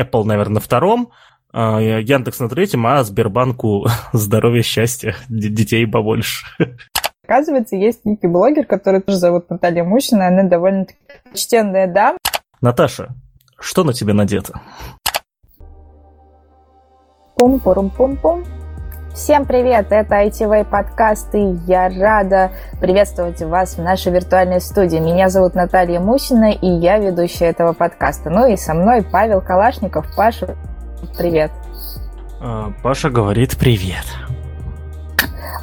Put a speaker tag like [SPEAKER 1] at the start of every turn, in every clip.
[SPEAKER 1] Apple, наверное, на втором, а, Яндекс на третьем, а Сбербанку здоровья, счастья, детей побольше.
[SPEAKER 2] Оказывается, есть некий блогер, который тоже зовут Наталья Мущина, она довольно-таки почтенная дама.
[SPEAKER 1] Наташа, что на тебе надето?
[SPEAKER 2] Пум-пурум-пум-пум. Всем привет, это ITV подкаст, и я рада приветствовать вас в нашей виртуальной студии. Меня зовут Наталья Мусина, и я ведущая этого подкаста. Ну и со мной Павел Калашников. Паша, привет.
[SPEAKER 1] А, Паша говорит привет.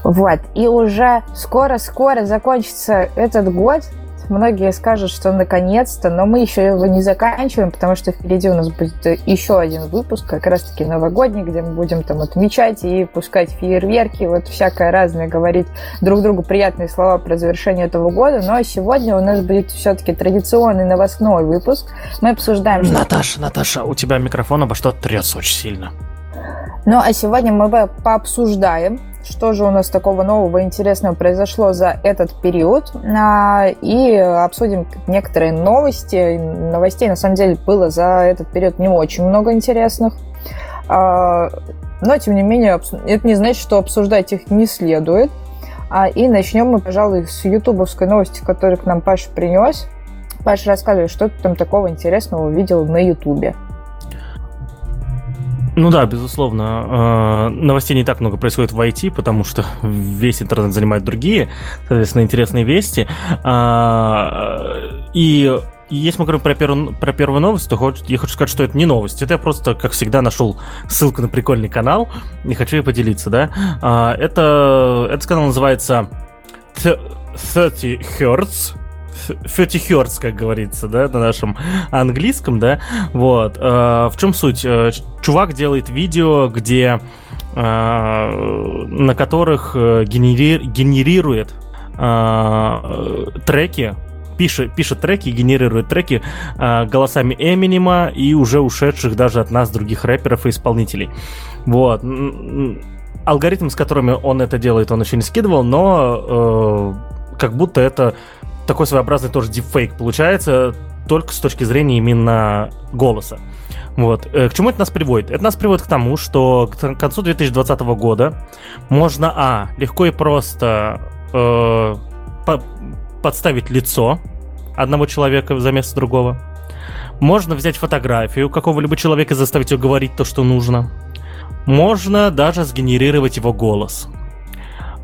[SPEAKER 2] Вот, и уже скоро-скоро закончится этот год, Многие скажут, что наконец-то, но мы еще его не заканчиваем, потому что впереди у нас будет еще один выпуск, как раз-таки новогодний, где мы будем там отмечать и пускать фейерверки, вот всякое разное, говорить друг другу приятные слова про завершение этого года. Но сегодня у нас будет все-таки традиционный новостной выпуск. Мы обсуждаем...
[SPEAKER 1] Наташа, Наташа, у тебя микрофон обо что трется очень сильно.
[SPEAKER 2] Ну, а сегодня мы пообсуждаем что же у нас такого нового интересного произошло за этот период, а, и обсудим некоторые новости. Новостей, на самом деле, было за этот период не очень много интересных. А, но, тем не менее, это не значит, что обсуждать их не следует. А, и начнем мы, пожалуй, с ютубовской новости, которую к нам Паша принес. Паша, рассказывай, что ты там такого интересного увидел на ютубе.
[SPEAKER 1] Ну да, безусловно. Э, новостей не так много происходит в IT, потому что весь интернет занимает другие, соответственно, интересные вести. А, и если мы говорим про первую, про первую новость, то я хочу сказать, что это не новость. Это я просто, как всегда, нашел ссылку на прикольный канал и хочу ей поделиться, да. А, это, этот канал называется 30 Hertz 30 Hertz, как говорится, да, на нашем английском, да, вот. Э, в чем суть? Э, чувак делает видео, где э, на которых генери... генерирует треки, пишет, пишет треки, генерирует треки голосами Эминема и уже ушедших даже от нас других рэперов и исполнителей. Вот. Алгоритм, с которыми он это делает, он еще не скидывал, но э, как будто это такой своеобразный тоже дипфейк получается, только с точки зрения именно голоса. Вот. Э, к чему это нас приводит? Это нас приводит к тому, что к концу 2020 года можно, а, легко и просто э, по подставить лицо одного человека за место другого. Можно взять фотографию какого-либо человека и заставить его говорить то, что нужно. Можно даже сгенерировать его голос.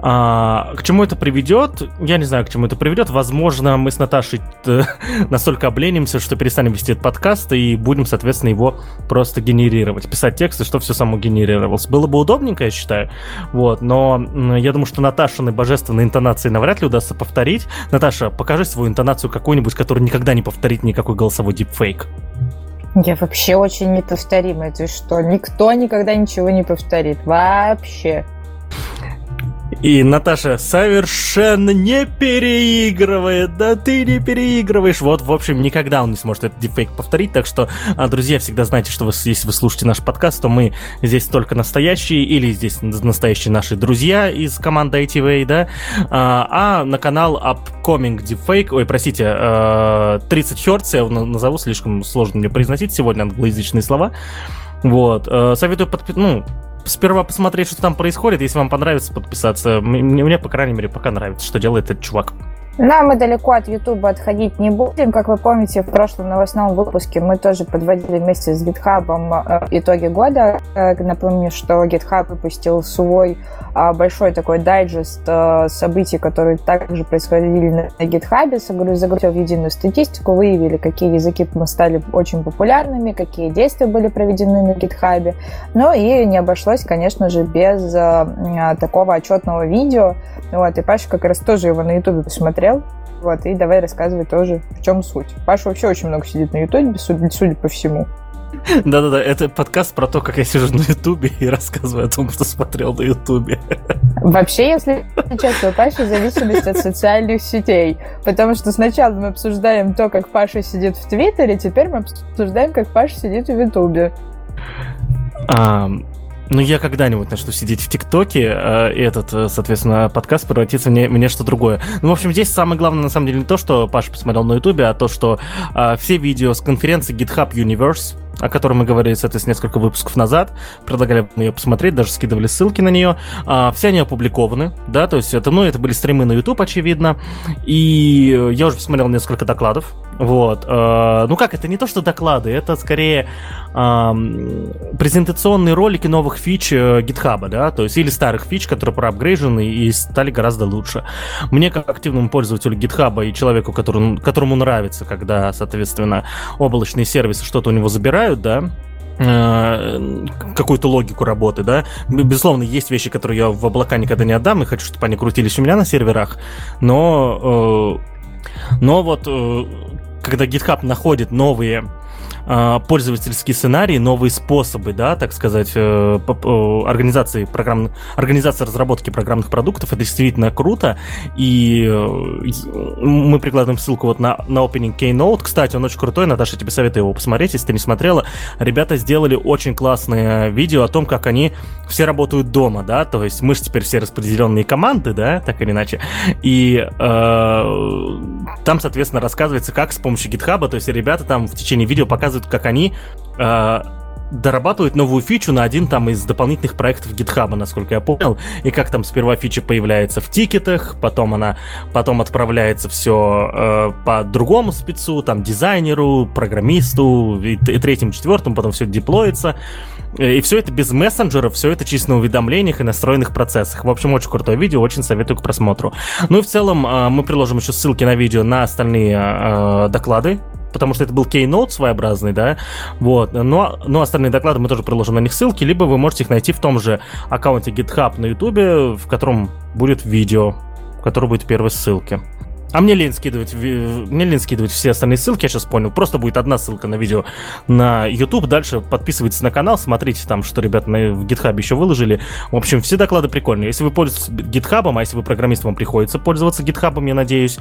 [SPEAKER 1] А, к чему это приведет? Я не знаю, к чему это приведет. Возможно, мы с Наташей э, настолько обленимся, что перестанем вести этот подкаст и будем, соответственно, его просто генерировать, писать тексты, что все само генерировалось. Было бы удобненько, я считаю. Вот, но я думаю, что Наташины божественные интонации навряд ли удастся повторить. Наташа, покажи свою интонацию какую-нибудь, которую никогда не повторит никакой голосовой дипфейк.
[SPEAKER 2] Я вообще очень неповторимая. Ты что? Никто никогда ничего не повторит. Вообще.
[SPEAKER 1] И Наташа совершенно не переигрывает. Да ты не переигрываешь. Вот, в общем, никогда он не сможет этот дефейк повторить. Так что, а, друзья, всегда знайте, что вы, если вы слушаете наш подкаст, то мы здесь только настоящие, или здесь настоящие наши друзья из команды ITV, да. А, а на канал Upcoming Deepfake, ой, простите, 30 а, Hz, я его назову, слишком сложно мне произносить сегодня англоязычные слова. Вот, советую подписаться, ну, сперва посмотреть, что там происходит. Если вам понравится, подписаться. Мне, мне, по крайней мере, пока нравится, что делает этот чувак.
[SPEAKER 2] Но мы далеко от Ютуба отходить не будем. Как вы помните, в прошлом новостном выпуске мы тоже подводили вместе с GitHub э, итоги года. Э, напомню, что GitHub выпустил свой э, большой такой дайджест событий, которые также происходили на GitHub, загрузил в единую статистику, выявили, какие языки стали очень популярными, какие действия были проведены на GitHub. Ну и не обошлось, конечно же, без такого отчетного видео. Вот, и Паша как раз тоже его на YouTube посмотрел посмотрел. Вот, и давай рассказывай тоже, в чем суть. Паша вообще очень много сидит на Ютубе, судя, по всему.
[SPEAKER 1] Да-да-да, это подкаст про то, как я сижу на Ютубе и рассказываю о том, что смотрел на Ютубе.
[SPEAKER 2] Вообще, если честно, у Паши зависимость от социальных сетей. Потому что сначала мы обсуждаем то, как Паша сидит в Твиттере, теперь мы обсуждаем, как Паша сидит в Ютубе.
[SPEAKER 1] Ну, я когда-нибудь начну сидеть в ТикТоке, э, и этот, э, соответственно, подкаст превратится мне, мне что другое. Ну, в общем, здесь самое главное, на самом деле, не то, что Паша посмотрел на Ютубе, а то, что э, все видео с конференции GitHub Universe, о которой мы говорили, соответственно, несколько выпусков назад. Предлагали ее посмотреть, даже скидывали ссылки на нее. А, все они опубликованы, да, то есть это, ну, это были стримы на YouTube, очевидно. И я уже посмотрел несколько докладов. Вот. А, ну как, это не то, что доклады, это скорее а, презентационные ролики новых фич GitHub, да, то есть или старых фич, которые проапгрейжены и стали гораздо лучше. Мне, как активному пользователю GitHub и человеку, которому, которому нравится, когда, соответственно, облачные сервисы что-то у него забирают, да, э, какую-то логику работы, да. Безусловно, есть вещи, которые я в облака никогда не отдам, и хочу, чтобы они крутились у меня на серверах, но, э, но вот э, когда GitHub находит новые а, пользовательские сценарии, новые способы, да, так сказать, э, организации программ, организации разработки программных продуктов. Это действительно круто. И э, мы прикладываем ссылку вот на, на Opening Keynote. Кстати, он очень крутой. Наташа, тебе советую его посмотреть, если ты не смотрела. Ребята сделали очень классное видео о том, как они все работают дома, да, то есть мы же теперь все распределенные команды, да, так или иначе. И э, там, соответственно, рассказывается, как с помощью GitHub, то есть ребята там в течение видео показывают показывают, как они э, дорабатывают новую фичу на один там из дополнительных проектов GitHub, насколько я понял, и как там сперва фича появляется в тикетах, потом она потом отправляется все э, по другому спецу, там дизайнеру, программисту и, и третьему, четвертому, потом все деплоится. И все это без мессенджеров, все это чисто на уведомлениях и настроенных процессах. В общем, очень крутое видео, очень советую к просмотру. Ну и в целом э, мы приложим еще ссылки на видео на остальные э, доклады потому что это был Keynote своеобразный, да, вот, но, но остальные доклады мы тоже приложим на них ссылки, либо вы можете их найти в том же аккаунте GitHub на YouTube, в котором будет видео, в котором будет первой ссылки. А мне лень скидывать, мне лень скидывать все остальные ссылки, я сейчас понял. Просто будет одна ссылка на видео на YouTube. Дальше подписывайтесь на канал, смотрите там, что ребята на, в GitHub еще выложили. В общем, все доклады прикольные. Если вы пользуетесь GitHub, а если вы программист, вам приходится пользоваться GitHub, я надеюсь.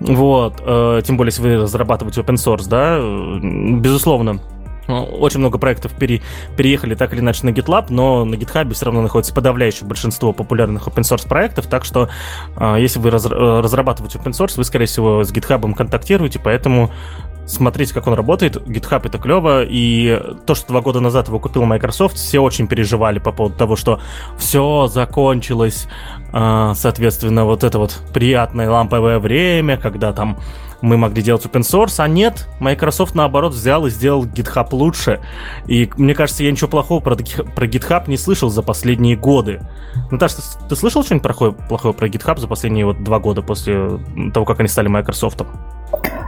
[SPEAKER 1] Вот, э, тем более, если вы разрабатываете open source, да, э, безусловно, очень много проектов пере, переехали так или иначе на GitLab, но на GitHub все равно находится подавляющее большинство популярных open source проектов, так что э, если вы раз, э, разрабатываете open source, вы, скорее всего, с GitHub контактируете, поэтому смотрите, как он работает. GitHub это клево, и то, что два года назад его купил Microsoft, все очень переживали по поводу того, что все закончилось, э, соответственно, вот это вот приятное ламповое время, когда там мы могли делать open source, а нет, Microsoft наоборот взял и сделал GitHub лучше. И мне кажется, я ничего плохого про, про GitHub не слышал за последние годы. Наташа, ты, ты слышал что-нибудь плохое, плохое про GitHub за последние вот два года после того, как они стали Microsoft?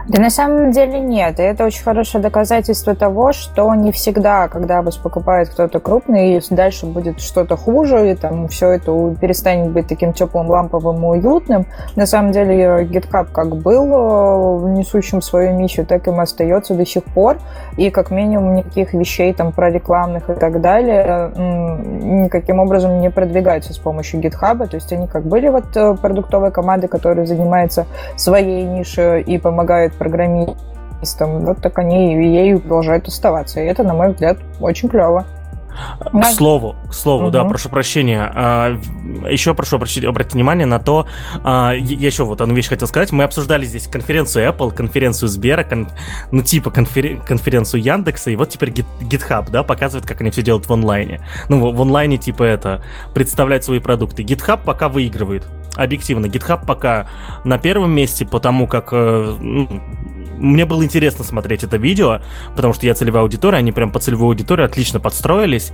[SPEAKER 2] Да на самом деле нет. И это очень хорошее доказательство того, что не всегда, когда вас покупает кто-то крупный, и дальше будет что-то хуже, и там все это перестанет быть таким теплым, ламповым и уютным. На самом деле GitHub как был э, несущим свою миссию, так им остается до сих пор. И как минимум никаких вещей там про рекламных и так далее никаким образом не продвигаются с помощью GitHub. То есть они как были вот э, продуктовой командой, которая занимается своей нишей и помогает программистам, вот так они и ею продолжают оставаться. И это, на мой взгляд, очень клево.
[SPEAKER 1] К слову, к слову, угу. да, прошу прощения. А, еще прошу обратить, обратить внимание на то, а, я еще вот одну вещь хотел сказать. Мы обсуждали здесь конференцию Apple, конференцию Сбера, кон, ну типа конфер, конференцию Яндекса, и вот теперь GitHub, да, показывает, как они все делают в онлайне. Ну, в онлайне типа это, представлять свои продукты. GitHub пока выигрывает. Объективно, GitHub пока на первом месте, потому как э, ну, мне было интересно смотреть это видео, потому что я целевая аудитория, они прям по целевой аудитории отлично подстроились.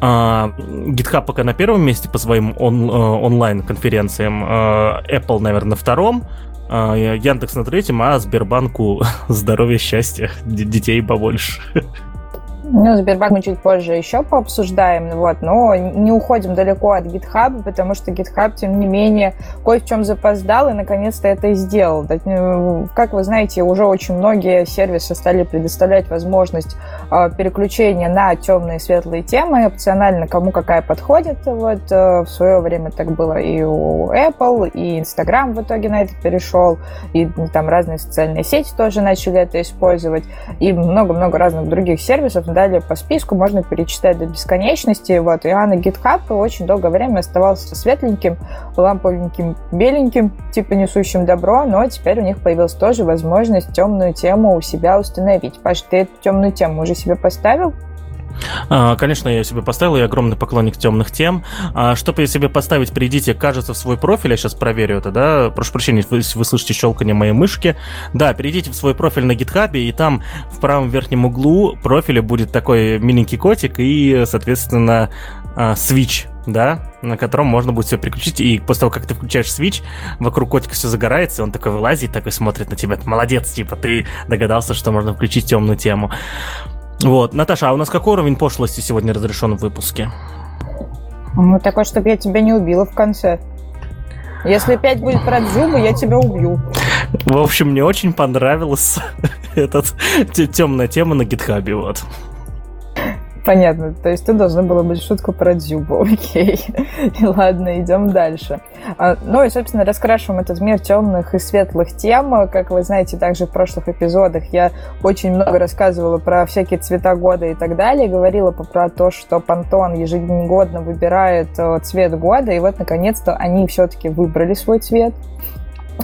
[SPEAKER 1] А, GitHub пока на первом месте по своим он, э, онлайн-конференциям, а, Apple, наверное, на втором, а, Яндекс на третьем, а Сбербанку здоровья, счастья, детей побольше.
[SPEAKER 2] Ну, Сбербанк мы чуть позже еще пообсуждаем, вот, но не уходим далеко от GitHub, потому что GitHub, тем не менее, кое в чем запоздал и наконец-то это и сделал. Ну, как вы знаете, уже очень многие сервисы стали предоставлять возможность э, переключения на темные и светлые темы, опционально кому какая подходит. Вот э, в свое время так было и у Apple, и Instagram в итоге на это перешел, и там разные социальные сети тоже начали это использовать, и много-много разных других сервисов. Да, далее по списку можно перечитать до бесконечности. Вот. И а на GitHub очень долгое время оставался светленьким, ламповеньким, беленьким, типа несущим добро, но теперь у них появилась тоже возможность темную тему у себя установить. Паш, ты эту темную тему уже себе поставил?
[SPEAKER 1] А, конечно, я себе поставил, я огромный поклонник темных тем. А, чтобы себе поставить, перейдите, кажется, в свой профиль, я сейчас проверю это, да, прошу прощения, если вы слышите щелкание моей мышки. Да, перейдите в свой профиль на GitHub, и там в правом верхнем углу профиля будет такой миленький котик и, соответственно, свич, да, на котором можно будет все переключить, и после того, как ты включаешь свич, вокруг котика все загорается, и он такой вылазит, такой смотрит на тебя, молодец, типа, ты догадался, что можно включить темную тему. Вот, Наташа, а у нас какой уровень пошлости сегодня разрешен в выпуске?
[SPEAKER 2] Ну, такой, чтобы я тебя не убила в конце. Если опять будет про Дзюбу, я тебя убью.
[SPEAKER 1] В общем, мне очень понравилась этот темная тема на гитхабе, вот.
[SPEAKER 2] Понятно. То есть ты должна была быть шутку про Дзюбу. Окей. И ладно, идем дальше. А, ну и, собственно, раскрашиваем этот мир темных и светлых тем. Как вы знаете, также в прошлых эпизодах я очень много рассказывала про всякие цвета года и так далее. Говорила про то, что Пантон ежегодно выбирает э, цвет года. И вот, наконец-то, они все-таки выбрали свой цвет.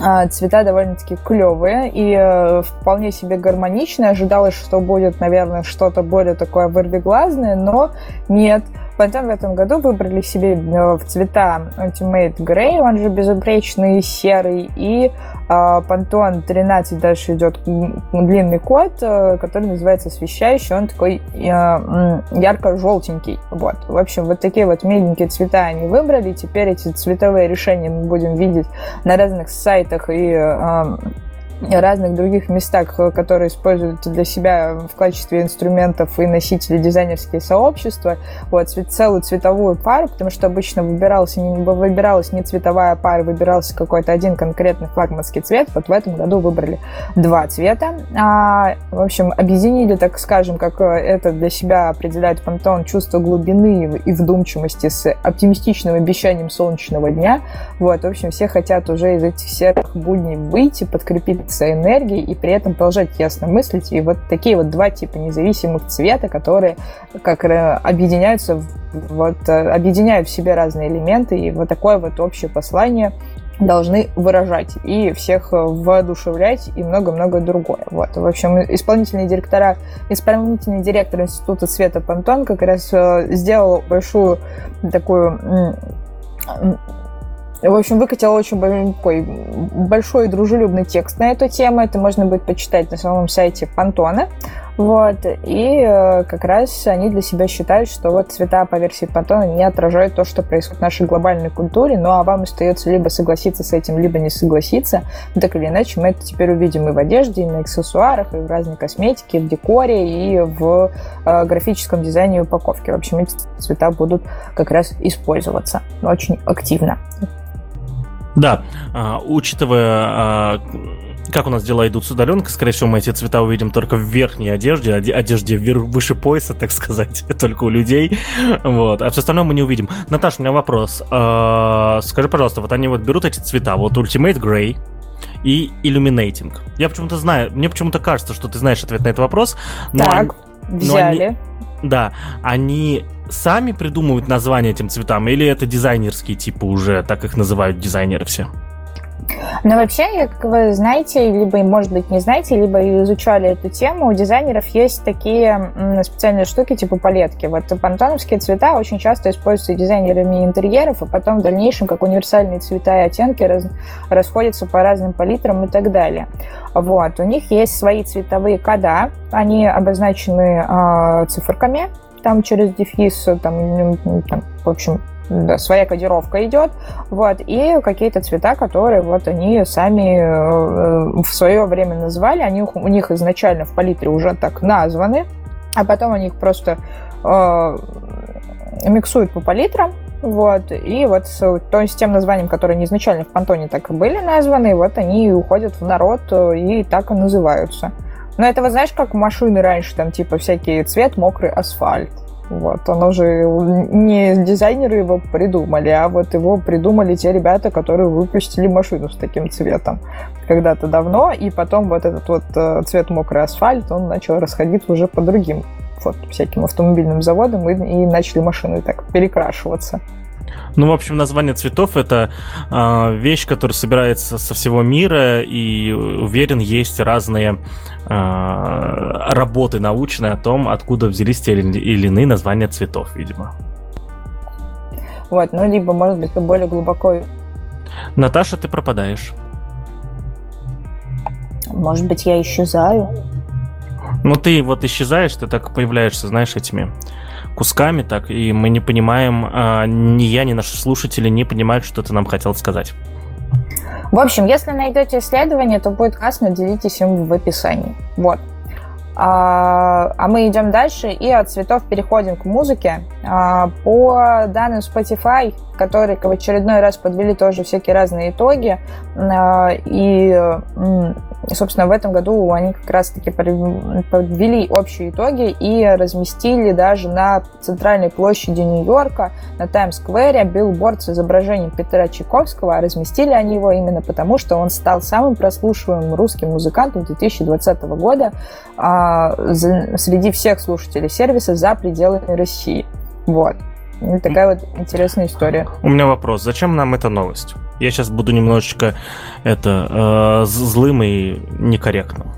[SPEAKER 2] А, цвета довольно-таки клевые и э, вполне себе гармоничные. Ожидалось, что будет, наверное, что-то более такое вырвиглазное, но нет. Потом в этом году выбрали себе э, в цвета Ultimate Grey, он же безупречный серый, и Pantone 13 дальше идет длинный код, э, который называется освещающий, он такой э, ярко-желтенький. Вот. В общем, вот такие вот миленькие цвета они выбрали. Теперь эти цветовые решения мы будем видеть на разных сайтах и разных других местах, которые используют для себя в качестве инструментов и носители дизайнерские сообщества, вот, целую цветовую пару, потому что обычно выбирался, не, выбиралась не цветовая пара, выбирался какой-то один конкретный флагманский цвет, вот в этом году выбрали два цвета. А, в общем, объединили, так скажем, как это для себя определяет Пантон, чувство глубины и вдумчивости с оптимистичным обещанием солнечного дня. Вот, в общем, все хотят уже из этих серых будней выйти, подкрепить делиться энергией и при этом продолжать ясно мыслить. И вот такие вот два типа независимых цвета, которые как объединяются, вот, э, объединяют в себе разные элементы, и вот такое вот общее послание должны выражать и всех воодушевлять и много-много другое. Вот. В общем, исполнительный директора, исполнительный директор Института цвета Пантон как раз э, сделал большую такую в общем, выкатила очень большой, большой дружелюбный текст на эту тему. Это можно будет почитать на самом сайте Пантона. Вот. И э, как раз они для себя считают, что вот цвета по версии Пантона не отражают то, что происходит в нашей глобальной культуре. Ну а вам остается либо согласиться с этим, либо не согласиться. Но так или иначе, мы это теперь увидим и в одежде, и на аксессуарах, и в разной косметике, и в декоре, и в э, графическом дизайне и упаковке. В общем, эти цвета будут как раз использоваться очень активно.
[SPEAKER 1] Да, а, учитывая, а, как у нас дела идут с удаленкой, скорее всего, мы эти цвета увидим только в верхней одежде, одежде выше пояса, так сказать, только у людей. Вот. А все остальное мы не увидим. Наташа, у меня вопрос. А, скажи, пожалуйста, вот они вот берут эти цвета, вот Ultimate Grey, и Illuminating. Я почему-то знаю, мне почему-то кажется, что ты знаешь ответ на этот вопрос.
[SPEAKER 2] Но так, взяли.
[SPEAKER 1] они, да, они сами придумывают название этим цветам, или это дизайнерские типы уже, так их называют дизайнеры все?
[SPEAKER 2] Но вообще, как вы знаете, либо, может быть, не знаете, либо изучали эту тему, у дизайнеров есть такие специальные штуки, типа палетки. Вот пантоновские цвета очень часто используются дизайнерами интерьеров, и потом в дальнейшем, как универсальные цвета и оттенки, раз, расходятся по разным палитрам и так далее. Вот. У них есть свои цветовые кода, они обозначены э, циферками, там через дефис, там, там в общем, да, своя кодировка идет, вот, и какие-то цвета, которые вот они сами э, в свое время назвали, они у них изначально в палитре уже так названы, а потом они их просто э, миксуют по палитрам, вот, и вот с, то, с тем названием, которые они изначально в Пантоне так и были названы, вот они уходят в народ э, и так и называются. Но это, вот знаешь, как машины раньше, там, типа, всякий цвет, мокрый асфальт. Вот, оно же не дизайнеры его придумали, а вот его придумали те ребята, которые выпустили машину с таким цветом когда-то давно, и потом вот этот вот э, цвет мокрый асфальт, он начал расходиться уже по другим вот, всяким автомобильным заводам и, и начали машины так перекрашиваться.
[SPEAKER 1] Ну, в общем, название цветов это э, вещь, которая собирается со всего мира, и уверен, есть разные э, работы научные о том, откуда взялись те или иные названия цветов, видимо.
[SPEAKER 2] Вот, ну, либо, может быть, более глубоко.
[SPEAKER 1] Наташа, ты пропадаешь.
[SPEAKER 2] Может быть, я исчезаю.
[SPEAKER 1] Ну, ты вот исчезаешь, ты так появляешься, знаешь, этими кусками так, и мы не понимаем, а, ни я, ни наши слушатели не понимают, что ты нам хотел сказать.
[SPEAKER 2] В общем, если найдете исследование, то будет классно, делитесь им в описании. Вот. А, а мы идем дальше и от цветов переходим к музыке. А, по данным Spotify, которые в очередной раз подвели тоже всякие разные итоги, а, и собственно, в этом году они как раз-таки подвели общие итоги и разместили даже на центральной площади Нью-Йорка, на Таймс-сквере, билборд с изображением Петра Чайковского. А разместили они его именно потому, что он стал самым прослушиваемым русским музыкантом 2020 года а, среди всех слушателей сервиса за пределами России. Вот. И такая вот интересная история.
[SPEAKER 1] У меня вопрос. Зачем нам эта новость? Я сейчас буду немножечко это э, злым и некорректным.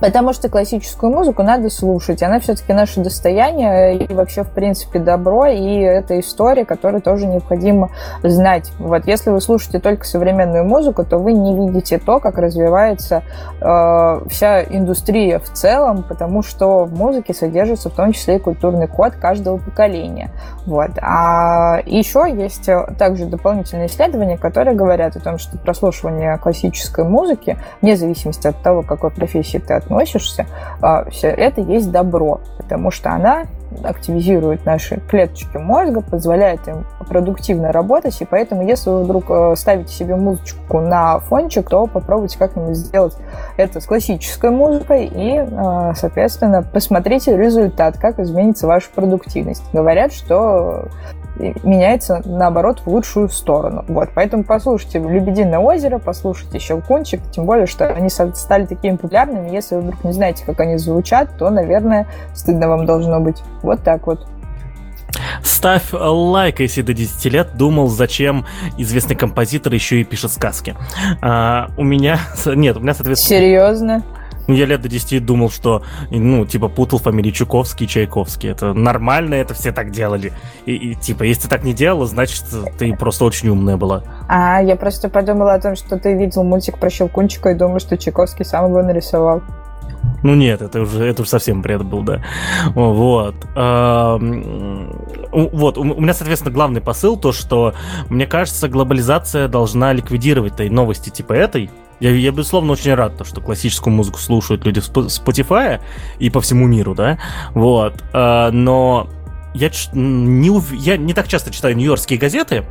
[SPEAKER 2] Потому что классическую музыку надо слушать. Она все-таки наше достояние и вообще, в принципе, добро. И это история, которую тоже необходимо знать. Вот если вы слушаете только современную музыку, то вы не видите то, как развивается э, вся индустрия в целом, потому что в музыке содержится в том числе и культурный код каждого поколения. Вот. А еще есть также дополнительные исследования, которые говорят о том, что прослушивание классической музыки, вне зависимости от того, какой профессии ты относишься, а, все это есть добро, потому что она активизирует наши клеточки мозга, позволяет им продуктивно работать, и поэтому, если вы вдруг э, ставите себе музычку на фончик, то попробуйте как-нибудь сделать это с классической музыкой и, э, соответственно, посмотрите результат, как изменится ваша продуктивность. Говорят, что меняется, наоборот, в лучшую сторону. Вот, поэтому послушайте «Лебединое озеро», послушайте «Щелкунчик», тем более, что они стали такими популярными. Если вы вдруг не знаете, как они звучат, то, наверное, стыдно вам должно быть. Вот так вот.
[SPEAKER 1] Ставь лайк, если до 10 лет думал, зачем известный композитор еще и пишет сказки. А, у меня... Нет, у меня, соответственно...
[SPEAKER 2] Серьезно?
[SPEAKER 1] Ну, я лет до 10 думал, что, ну, типа, путал фамилии Чуковский и Чайковский. Это нормально, это все так делали. И, и, типа, если ты так не делала, значит, ты просто очень умная была.
[SPEAKER 2] А, я просто подумала о том, что ты видел мультик про Щелкунчика и думал, что Чайковский сам его нарисовал.
[SPEAKER 1] Ну нет, это уже, это уже совсем бред был, да. Вот. Вот, у меня, соответственно, главный посыл то, что, мне кажется, глобализация должна ликвидировать этой новости типа этой, я, я, безусловно, очень рад, то, что классическую музыку слушают люди в Spotify и по всему миру, да, вот, а, но я не, я не так часто читаю нью-йоркские газеты,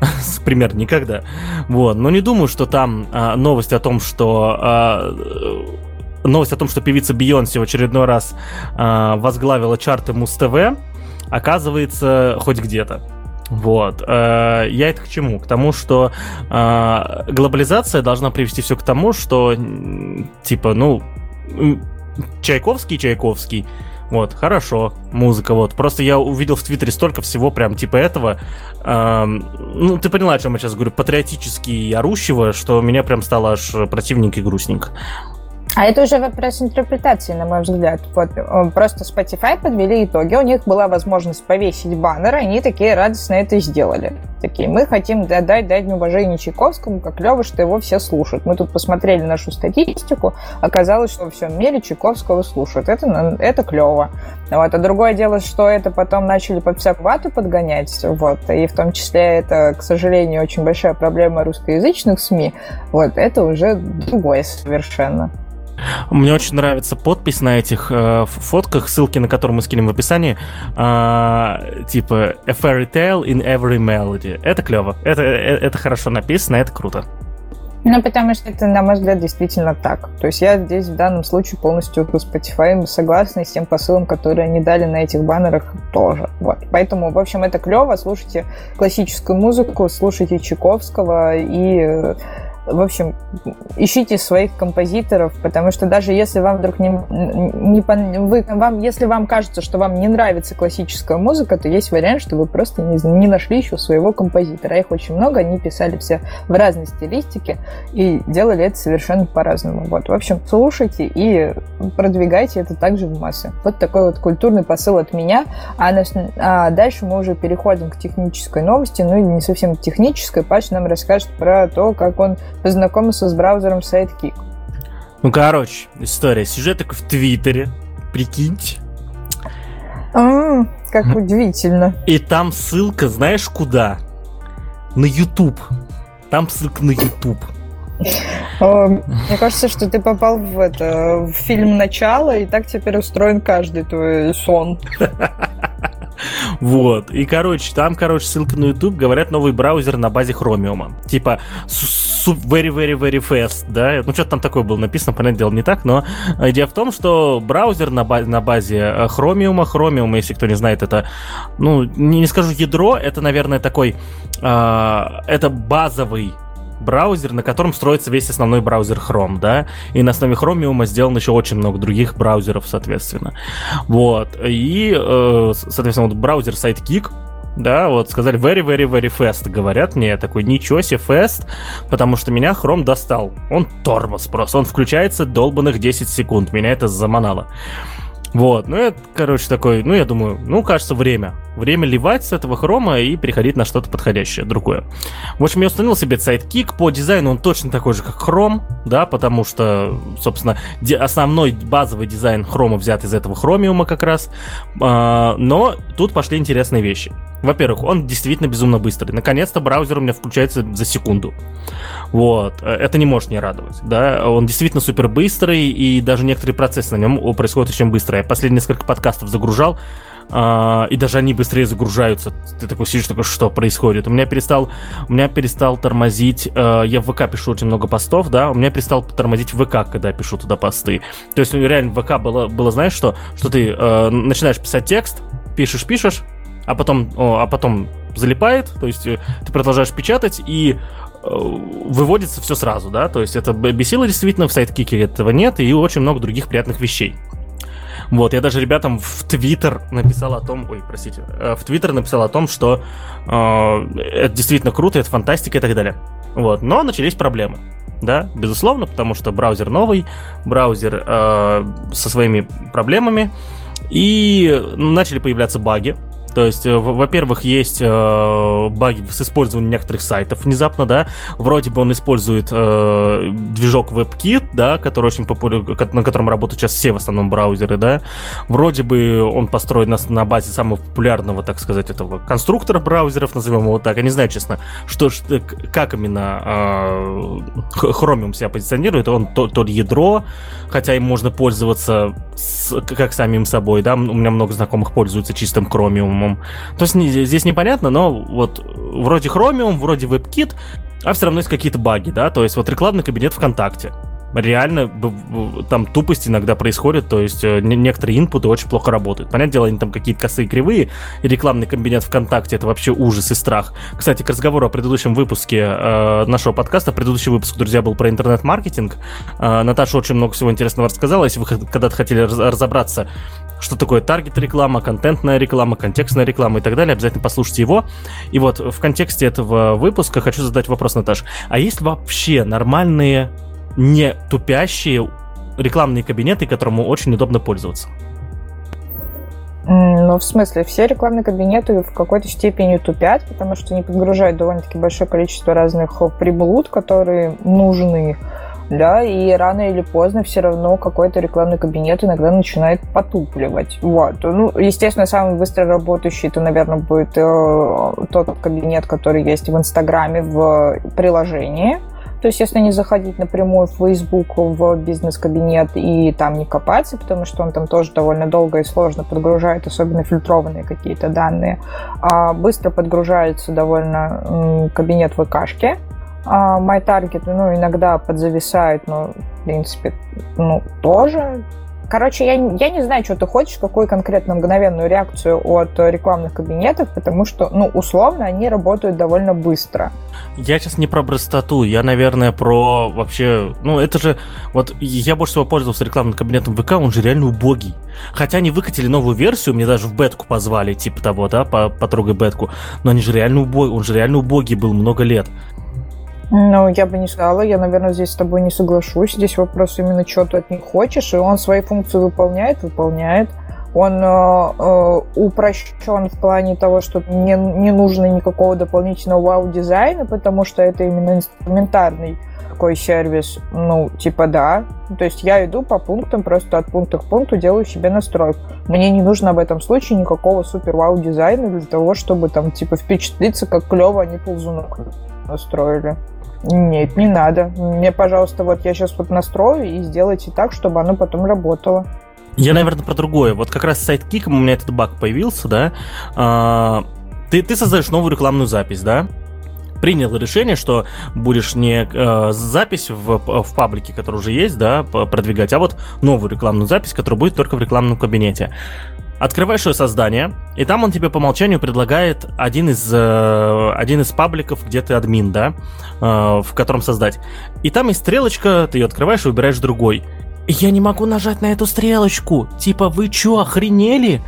[SPEAKER 1] примерно никогда, вот, но не думаю, что там а, новость о том, что а, новость о том, что певица Бейонсе в очередной раз возглавила чарты Муз-ТВ, оказывается хоть где-то. Вот. Э, я это к чему? К тому, что э, глобализация должна привести все к тому, что типа, ну, Чайковский, Чайковский, вот, хорошо, музыка, вот. Просто я увидел в Твиттере столько всего прям типа этого. Эм, ну, ты поняла, о чем я сейчас говорю, патриотически орущего, что меня прям стало аж противненько и грустненько.
[SPEAKER 2] А это уже вопрос интерпретации, на мой взгляд. Вот э, просто Spotify подвели итоги, у них была возможность повесить баннер, они такие радостно это сделали. Такие, мы хотим дать дать уважение Чайковскому, как клево, что его все слушают. Мы тут посмотрели нашу статистику, оказалось, что во всем мире Чайковского слушают. Это, это клево. Вот. А другое дело, что это потом начали под всякую вату подгонять. Вот. И в том числе это, к сожалению, очень большая проблема русскоязычных СМИ. Вот. Это уже другое совершенно.
[SPEAKER 1] Мне очень нравится подпись на этих э, фотках, ссылки на которые мы скинем в описании. Э, типа A fairy tale in every melody. Это клево. Это, э, это хорошо написано, это круто.
[SPEAKER 2] Ну, потому что это, на мой взгляд, действительно так. То есть я здесь в данном случае полностью с Spotify согласна с тем посылом, который они дали на этих баннерах тоже. Вот. Поэтому, в общем, это клево. Слушайте классическую музыку, слушайте Чайковского и в общем, ищите своих композиторов, потому что даже если вам вдруг не, не вы, вам, если вам кажется, что вам не нравится классическая музыка, то есть вариант, что вы просто не, не нашли еще своего композитора. Их очень много, они писали все в разной стилистике и делали это совершенно по-разному. Вот, в общем, слушайте и продвигайте это также в массы. Вот такой вот культурный посыл от меня. А, на, а дальше мы уже переходим к технической новости, ну и не совсем технической. Паша нам расскажет про то, как он познакомился с браузером Sidekick.
[SPEAKER 1] Ну, короче, история. Сюжет такой в Твиттере. Прикиньте.
[SPEAKER 2] А, как удивительно.
[SPEAKER 1] И там ссылка, знаешь, куда? На YouTube. Там ссылка на YouTube.
[SPEAKER 2] Мне кажется, что ты попал в это в фильм «Начало», и так теперь устроен каждый твой сон.
[SPEAKER 1] Вот. И, короче, там, короче, ссылка на YouTube, говорят, новый браузер на базе Chromium. Типа, very, very, very fast, да? Ну, что-то там такое было написано, понятное дело, не так, но идея в том, что браузер на, базе, на базе э, Chromium, Chromium, если кто не знает, это, ну, не, не скажу ядро, это, наверное, такой, э, это базовый браузер, на котором строится весь основной браузер Chrome, да, и на основе Chromium сделано еще очень много других браузеров, соответственно. Вот, и, э, соответственно, вот браузер Sidekick, да, вот сказали very, very, very fast, говорят мне, я такой, ничего себе, fast, потому что меня Chrome достал. Он тормоз просто, он включается долбанных 10 секунд, меня это заманало. Вот, ну это, короче, такой, ну я думаю, ну кажется, время. Время ливать с этого хрома и переходить на что-то подходящее, другое. В общем, я установил себе сайт-кик. По дизайну он точно такой же, как хром, да, потому что, собственно, основной базовый дизайн хрома взят из этого хромиума как раз. А, но тут пошли интересные вещи. Во-первых, он действительно безумно быстрый. Наконец-то браузер у меня включается за секунду. Вот. Э, это не может не радовать. Да? Он действительно супер быстрый, и даже некоторые процессы на нем происходят очень быстро. Я последние несколько подкастов загружал, Uh, и даже они быстрее загружаются. Ты такой сидишь, такой, что происходит? У меня перестал, у меня перестал тормозить. Uh, я в ВК пишу очень много постов, да. У меня перестал тормозить ВК, когда я пишу туда посты. То есть реально в ВК было, было знаешь что, что ты uh, начинаешь писать текст, пишешь, пишешь, а потом, а потом залипает, то есть э, ты продолжаешь печатать и э, выводится все сразу, да, то есть это бесило действительно, в сайт-кике этого нет, и очень много других приятных вещей. Вот, я даже ребятам в Твиттер написал о том, ой, простите, э, в Твиттер написал о том, что э, это действительно круто, это фантастика и так далее. Вот, но начались проблемы. Да, безусловно, потому что браузер новый, браузер э, со своими проблемами, и начали появляться баги, то есть, э, во-первых, есть э, баги с использованием некоторых сайтов внезапно, да. Вроде бы он использует э, движок WebKit, да, который очень популярен, на котором работают сейчас все в основном браузеры, да. Вроде бы он построен на, на базе самого популярного, так сказать, этого конструктора браузеров, назовем его так. Я не знаю, честно, что, как именно э, Chromium себя позиционирует. Он то, то ядро, хотя им можно пользоваться с, как самим собой, да. У меня много знакомых пользуются чистым Chromium Chromium. То есть здесь непонятно, но вот вроде Chromium, вроде WebKit, а все равно есть какие-то баги, да, то есть вот рекламный кабинет ВКонтакте реально там тупость иногда происходит, то есть э, некоторые инпуты очень плохо работают. Понятное дело, они там какие-то косые кривые, и рекламный кабинет ВКонтакте это вообще ужас и страх. Кстати, к разговору о предыдущем выпуске э, нашего подкаста, предыдущий выпуск, друзья, был про интернет-маркетинг. Э, Наташа очень много всего интересного рассказала. Если вы когда-то хотели разобраться, что такое таргет-реклама, контентная реклама, контекстная реклама и так далее, обязательно послушайте его. И вот в контексте этого выпуска хочу задать вопрос, Наташ. А есть вообще нормальные не тупящие рекламные кабинеты, которому очень удобно пользоваться.
[SPEAKER 2] Ну, в смысле, все рекламные кабинеты в какой-то степени тупят, потому что они подгружают довольно-таки большое количество разных приблуд, которые нужны, да, и рано или поздно все равно какой-то рекламный кабинет иногда начинает потупливать. Вот. Ну, естественно, самый быстро работающий, это, наверное, будет э, тот кабинет, который есть в Инстаграме в приложении, то есть, если не заходить напрямую в Facebook, в бизнес-кабинет и там не копаться, потому что он там тоже довольно долго и сложно подгружает, особенно фильтрованные какие-то данные, а быстро подгружается довольно кабинет ВКшки, а MyTarget, ну, иногда подзависает, но, в принципе, ну, тоже короче, я, я не знаю, что ты хочешь, какую конкретно мгновенную реакцию от рекламных кабинетов, потому что, ну, условно, они работают довольно быстро.
[SPEAKER 1] Я сейчас не про быстроту, я, наверное, про вообще... Ну, это же... Вот я больше всего пользовался рекламным кабинетом ВК, он же реально убогий. Хотя они выкатили новую версию, мне даже в бетку позвали, типа того, да, по, потрогай бетку. Но они же реально убогий, он же реально убогий был много лет.
[SPEAKER 2] Ну, я бы не сказала, я, наверное, здесь с тобой не соглашусь. Здесь вопрос именно, что ты от них хочешь, и он свои функции выполняет, выполняет. Он э, э, упрощен в плане того, что не, не нужно никакого дополнительного вау-дизайна, потому что это именно инструментарный такой сервис. Ну, типа да. То есть я иду по пунктам, просто от пункта к пункту делаю себе настройку. Мне не нужно в этом случае никакого супер-вау-дизайна для того, чтобы там, типа, впечатлиться, как клево они ползунок настроили. Нет, не надо. Мне, пожалуйста, вот я сейчас вот настрою и сделайте так, чтобы оно потом работало.
[SPEAKER 1] Я, наверное, про другое. Вот как раз с сайткиком у меня этот баг появился, да. А, ты, ты создаешь новую рекламную запись, да? принял решение, что будешь не э, запись в, в паблике, которая уже есть, да, продвигать, а вот новую рекламную запись, которая будет только в рекламном кабинете. Открываешь ее создание, и там он тебе по умолчанию предлагает один из, э, один из пабликов, где ты админ, да, э, в котором создать. И там есть стрелочка, ты ее открываешь и выбираешь другой. Я не могу нажать на эту стрелочку. Типа, вы чё, охренели?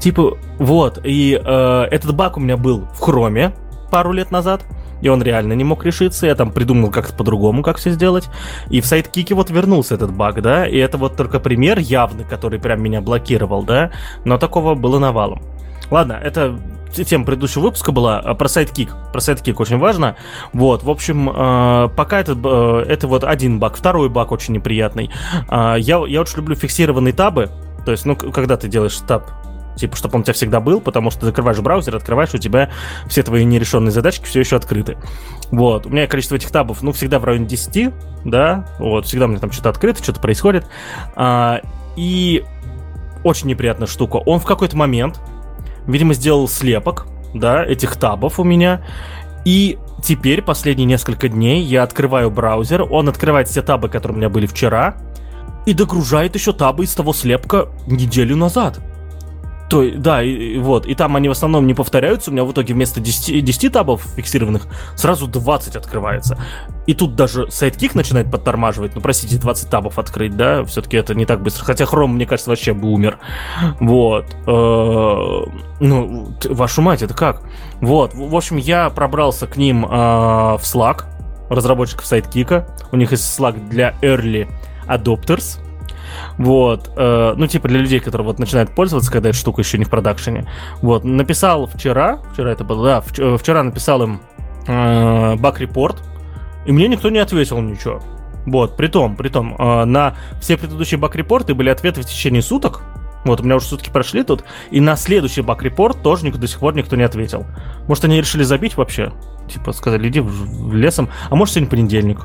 [SPEAKER 1] Типа, вот, и э, этот баг у меня был в хроме пару лет назад и он реально не мог решиться. Я там придумал как-то по-другому, как все сделать. И в сайт-кике вот вернулся этот баг, да, и это вот только пример явный, который прям меня блокировал, да, но такого было навалом. Ладно, это тема предыдущего выпуска была а, про сайт-кик. Про сайт-кик очень важно. Вот, в общем, э, пока это, э, это вот один баг. Второй баг очень неприятный. Я, я очень люблю фиксированные табы. То есть, ну, когда ты делаешь таб типа, чтобы он у тебя всегда был, потому что ты закрываешь браузер, открываешь, у тебя все твои нерешенные задачки все еще открыты. Вот, у меня количество этих табов, ну, всегда в районе 10, да, вот, всегда у меня там что-то открыто, что-то происходит. А, и очень неприятная штука, он в какой-то момент, видимо, сделал слепок, да, этих табов у меня, и теперь, последние несколько дней, я открываю браузер, он открывает все табы, которые у меня были вчера, и догружает еще табы из того слепка неделю назад. То, да, и, и вот, и там они в основном не повторяются, у меня в итоге вместо 10, 10 табов фиксированных сразу 20 открывается. И тут даже сайт-кик начинает подтормаживать, ну, простите, 20 табов открыть, да, все-таки это не так быстро, хотя Chrome, мне кажется, вообще бы умер. Вот. Э, ну, вашу мать, это как? Вот, в общем, я пробрался к ним э, в Slack, разработчиков сайт-кика, у них есть Slack для Early Adopters, вот. Э, ну, типа для людей, которые вот начинают пользоваться, когда эта штука еще не в продакшене. Вот. Написал вчера, вчера это было, да, э, вчера написал им э, баг-репорт, и мне никто не ответил ничего. Вот, при том, при том, э, на все предыдущие баг-репорты были ответы в течение суток, вот, у меня уже сутки прошли тут, и на следующий баг-репорт тоже никто, до сих пор никто не ответил. Может, они решили забить вообще? Типа, сказали, иди в лесом. А может, сегодня понедельник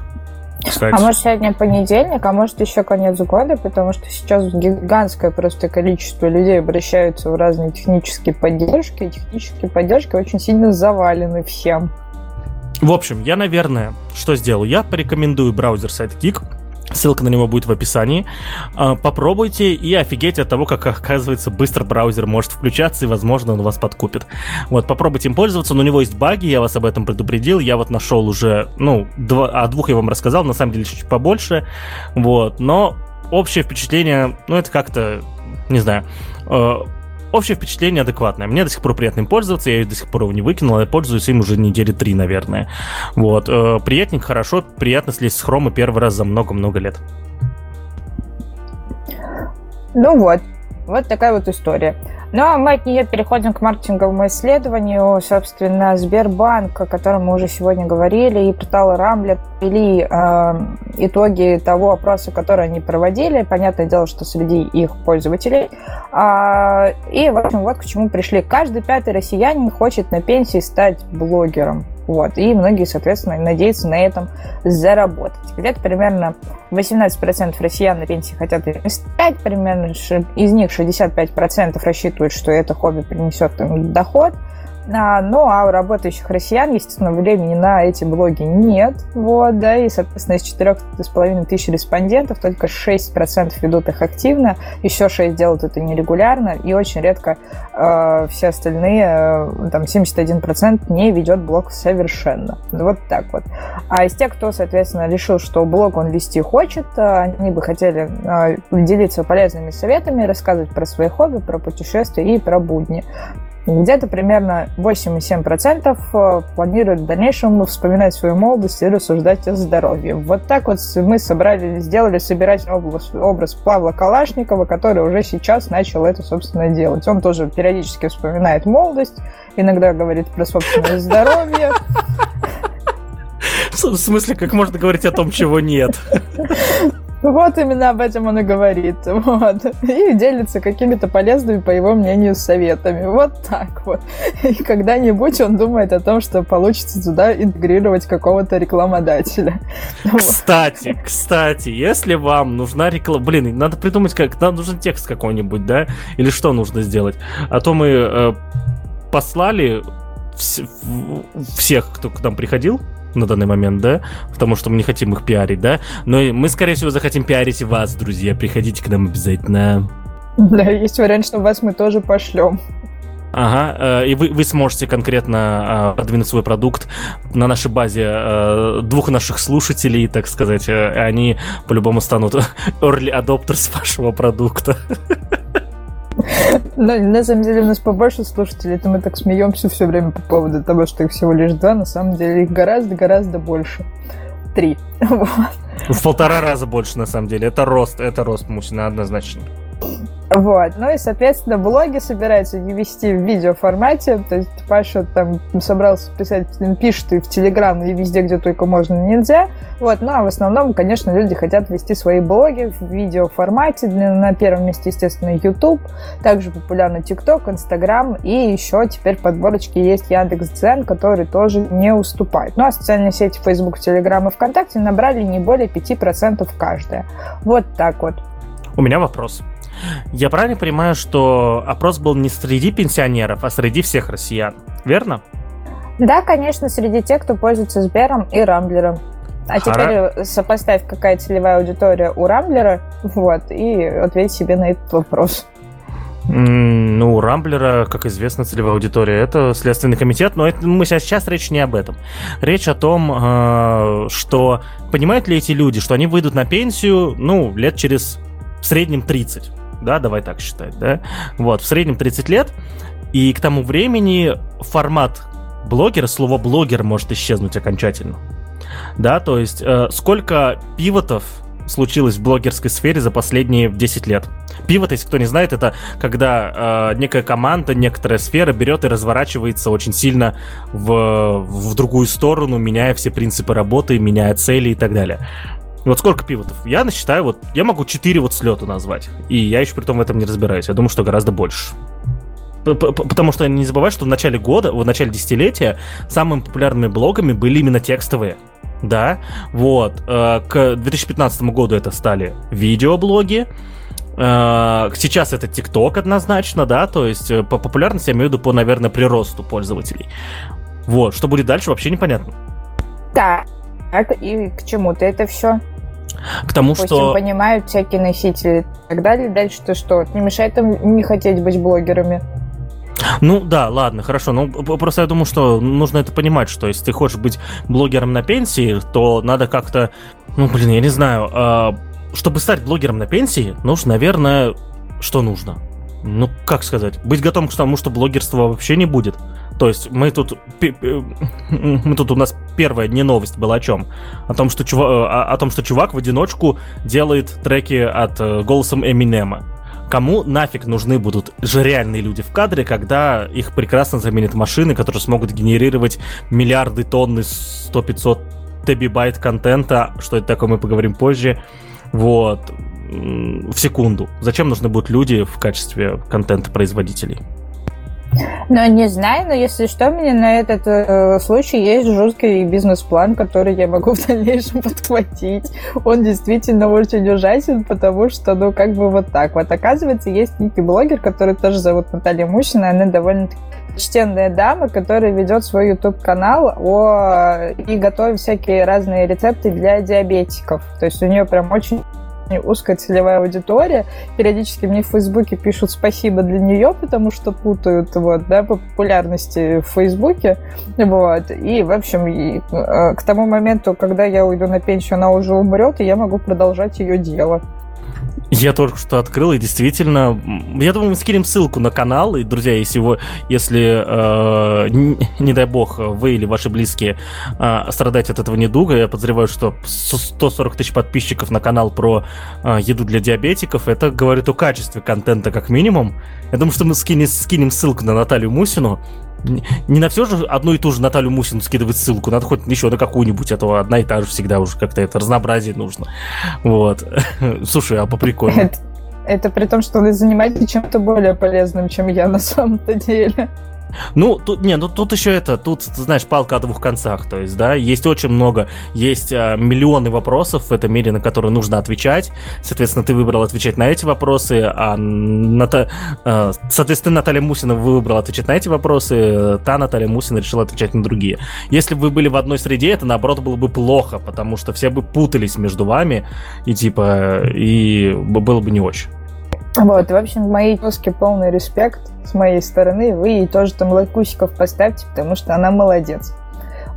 [SPEAKER 2] кстати. А может, сегодня понедельник, а может, еще конец года, потому что сейчас гигантское просто количество людей обращаются в разные технические поддержки, и технические поддержки очень сильно завалены всем.
[SPEAKER 1] В общем, я, наверное, что сделаю? Я порекомендую браузер Sidekick, Ссылка на него будет в описании. А, попробуйте и офигеть от того, как, оказывается, быстро браузер может включаться, и, возможно, он вас подкупит. Вот, попробуйте им пользоваться, но у него есть баги, я вас об этом предупредил. Я вот нашел уже, ну, два, о двух я вам рассказал, на самом деле чуть побольше. Вот, но общее впечатление, ну, это как-то, не знаю, э, общее впечатление адекватное. Мне до сих пор приятно им пользоваться, я до сих пор его не выкинул, я пользуюсь им уже недели три, наверное. Вот. Э, приятненько, хорошо, приятно слезть с хрома первый раз за много-много лет.
[SPEAKER 2] Ну вот, вот такая вот история. Ну, а мы от нее переходим к маркетинговому исследованию. Собственно, Сбербанк, о котором мы уже сегодня говорили, и портал Рамблер ввели э, итоги того опроса, который они проводили. Понятное дело, что среди их пользователей. А, и, в общем, вот к чему пришли. Каждый пятый россиянин хочет на пенсии стать блогером. Вот. И многие, соответственно, надеются на этом заработать. Где-то примерно 18% россиян на пенсии хотят стать, примерно из них 65% рассчитывают, что это хобби принесет им доход. А, ну, а у работающих россиян, естественно, времени на эти блоги нет. Вот, да, и, соответственно, из 4,5 тысяч респондентов только 6% ведут их активно, еще 6 делают это нерегулярно, и очень редко э, все остальные, э, там, 71% не ведет блог совершенно. Вот так вот. А из тех, кто, соответственно, решил, что блог он вести хочет, э, они бы хотели э, делиться полезными советами, рассказывать про свои хобби, про путешествия и про будни. Где-то примерно 8,7% э, планируют в дальнейшем вспоминать свою молодость и рассуждать о здоровье. Вот так вот мы собрали, сделали собирательный образ, образ Павла Калашникова, который уже сейчас начал это, собственно, делать. Он тоже периодически вспоминает молодость, иногда говорит про собственное здоровье.
[SPEAKER 1] В смысле, как можно говорить о том, чего нет?
[SPEAKER 2] Вот именно об этом он и говорит. Вот. И делится какими-то полезными, по его мнению, советами. Вот так вот. И когда-нибудь он думает о том, что получится туда интегрировать какого-то рекламодателя.
[SPEAKER 1] Кстати, кстати, если вам нужна реклама... Блин, надо придумать, как... Нам нужен текст какой-нибудь, да? Или что нужно сделать? А то мы э, послали вс... всех, кто к нам приходил, на данный момент, да, потому что мы не хотим их пиарить, да, но мы, скорее всего, захотим пиарить вас, друзья, приходите к нам обязательно.
[SPEAKER 2] Да, есть вариант, что вас мы тоже пошлем.
[SPEAKER 1] Ага, э, и вы, вы сможете конкретно э, продвинуть свой продукт на нашей базе э, двух наших слушателей, так сказать. Они по-любому станут early adopters вашего продукта.
[SPEAKER 2] Но на самом деле у нас побольше слушателей, это мы так смеемся все время по поводу того, что их всего лишь два, на самом деле их гораздо-гораздо больше. Три.
[SPEAKER 1] В полтора раза больше, на самом деле. Это рост, это рост, Мусина, однозначно.
[SPEAKER 2] Вот. Ну и, соответственно, блоги собираются не вести в видеоформате. То есть Паша там собрался писать, пишет и в Телеграм, и везде, где только можно, нельзя. Вот. Ну а в основном, конечно, люди хотят вести свои блоги в видеоформате. На первом месте, естественно, YouTube. Также популярны TikTok, Instagram. И еще теперь подборочки есть Яндекс.Дзен, который тоже не уступает. Ну а социальные сети Facebook, Telegram и ВКонтакте набрали не более 5% каждая. Вот так вот.
[SPEAKER 1] У меня вопрос. Я правильно понимаю, что опрос был не среди пенсионеров, а среди всех россиян, верно?
[SPEAKER 2] Да, конечно, среди тех, кто пользуется Сбером и Рамблером. А Хара... теперь сопоставь, какая целевая аудитория у Рамблера, вот, и ответь себе на этот вопрос.
[SPEAKER 1] Ну, у Рамблера, как известно, целевая аудитория это Следственный комитет, но это, мы сейчас, сейчас речь не об этом. Речь о том, э, что понимают ли эти люди, что они выйдут на пенсию, ну, лет через в среднем 30 да, давай так считать, да, вот, в среднем 30 лет, и к тому времени формат блогера, слово блогер может исчезнуть окончательно, да, то есть э, сколько пивотов случилось в блогерской сфере за последние 10 лет. Пивот, если кто не знает, это когда э, некая команда, некоторая сфера берет и разворачивается очень сильно в, в другую сторону, меняя все принципы работы, меняя цели и так далее. Вот сколько пивотов? Я насчитаю, вот, я могу 4 вот слета назвать. И я еще при том в этом не разбираюсь. Я думаю, что гораздо больше. Потому что не забывай, что в начале года, в начале десятилетия самыми популярными блогами были именно текстовые. Да, вот. Э, к 2015 году это стали видеоблоги. Э, сейчас это ТикТок однозначно, да, то есть э, по популярности я имею в виду по, наверное, приросту пользователей. Вот, что будет дальше, вообще непонятно.
[SPEAKER 2] Да, и к чему ты это все?
[SPEAKER 1] К тому, Допустим, что...
[SPEAKER 2] понимают всякие носители и так далее. Дальше-то что? Не мешает им не хотеть быть блогерами?
[SPEAKER 1] Ну да, ладно, хорошо. Ну просто я думаю, что нужно это понимать, что если ты хочешь быть блогером на пенсии, то надо как-то, ну блин, я не знаю, э, чтобы стать блогером на пенсии, нужно, наверное, что нужно? Ну как сказать, быть готовым к тому, что блогерства вообще не будет. То есть мы тут, мы тут у нас первая не новость была о чем? О том, что чувак, э, о, о том, что чувак в одиночку делает треки от э, голосом Эминема. Кому нафиг нужны будут же реальные люди в кадре, когда их прекрасно заменят машины, которые смогут генерировать миллиарды тонны 100-500 тебибайт контента, что это такое, мы поговорим позже, вот, в секунду. Зачем нужны будут люди в качестве контента-производителей?
[SPEAKER 2] Ну, не знаю, но если что, у меня на этот э, случай есть жесткий бизнес-план, который я могу в дальнейшем подхватить. Он действительно очень ужасен, потому что, ну, как бы вот так. Вот, оказывается, есть некий блогер, который тоже зовут Наталья Мущина, она довольно почтенная дама, которая ведет свой YouTube-канал о... и готовит всякие разные рецепты для диабетиков. То есть у нее прям очень узкая целевая аудитория. Периодически мне в Фейсбуке пишут спасибо для нее, потому что путают вот, да, по популярности в Фейсбуке. Вот. И, в общем, и, э, к тому моменту, когда я уйду на пенсию, она уже умрет, и я могу продолжать ее дело.
[SPEAKER 1] Я только что открыл, и действительно, я думаю, мы скинем ссылку на канал, и, друзья, если вы, если, э, не, дай бог, вы или ваши близкие э, страдаете от этого недуга, я подозреваю, что 140 тысяч подписчиков на канал про э, еду для диабетиков, это говорит о качестве контента как минимум. Я думаю, что мы скинем, скинем ссылку на Наталью Мусину, не на все же одну и ту же Наталью Мусину скидывать ссылку, надо хоть еще на какую-нибудь, а то одна и та же всегда уже как-то это разнообразие нужно. Вот. Слушай, а по приколу.
[SPEAKER 2] Это, при том, что вы занимаетесь чем-то более полезным, чем я на самом-то деле.
[SPEAKER 1] Ну, тут, не, ну тут еще это, тут, знаешь, палка о двух концах, то есть, да, есть очень много, есть а, миллионы вопросов в этом мире, на которые нужно отвечать, соответственно, ты выбрал отвечать на эти вопросы, а, Ната, а соответственно, Наталья Мусина выбрала отвечать на эти вопросы, та Наталья Мусина решила отвечать на другие. Если бы вы были в одной среде, это, наоборот, было бы плохо, потому что все бы путались между вами, и, типа, и было бы не очень.
[SPEAKER 2] Вот, в общем, моей тезке полный респект с моей стороны. Вы ей тоже там лайкусиков поставьте, потому что она молодец.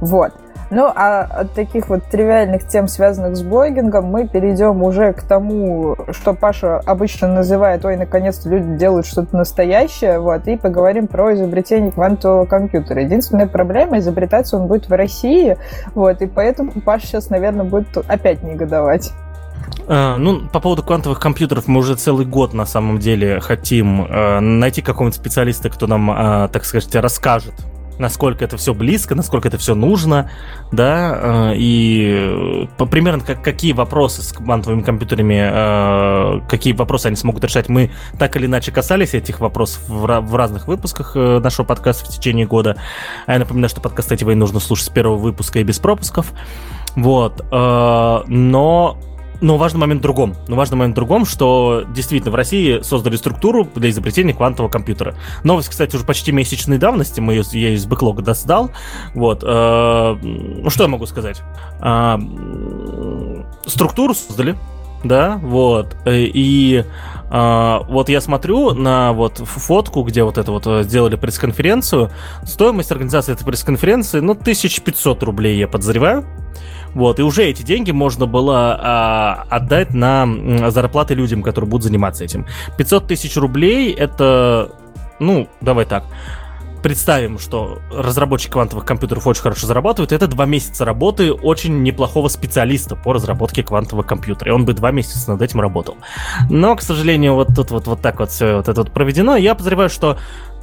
[SPEAKER 2] Вот. Ну, а от таких вот тривиальных тем, связанных с блогингом, мы перейдем уже к тому, что Паша обычно называет «Ой, наконец-то люди делают что-то настоящее», вот, и поговорим про изобретение квантового компьютера. Единственная проблема, изобретаться он будет в России, вот, и поэтому Паша сейчас, наверное, будет опять негодовать.
[SPEAKER 1] Uh, ну, по поводу квантовых компьютеров мы уже целый год на самом деле хотим uh, найти какого-нибудь специалиста, кто нам, uh, так сказать, расскажет, насколько это все близко, насколько это все нужно, да, и по, примерно как, какие вопросы с квантовыми компьютерами, какие вопросы они смогут решать. Мы так или иначе касались этих вопросов в, в разных выпусках нашего подкаста в течение года. А я напоминаю, что подкаст эти нужно слушать с первого выпуска и без пропусков. Вот, но но важный момент в другом. Но важный момент в другом, что действительно в России создали структуру для изобретения квантового компьютера. Новость, кстати, уже почти месячной давности, мы ее, я из бэклога достал. Вот. Э, ну, что я могу сказать? Э, структуру создали, да, вот. Э, и э, вот я смотрю на вот фотку, где вот это вот сделали пресс-конференцию. Стоимость организации этой пресс-конференции, ну, 1500 рублей, я подозреваю. Вот, и уже эти деньги можно было а, отдать на зарплаты людям, которые будут заниматься этим. 500 тысяч рублей это, ну, давай так, представим, что разработчик квантовых компьютеров очень хорошо зарабатывает, это два месяца работы очень неплохого специалиста по разработке квантового компьютера, и он бы два месяца над этим работал. Но, к сожалению, вот тут вот, вот так вот все вот это вот проведено. Я подозреваю, что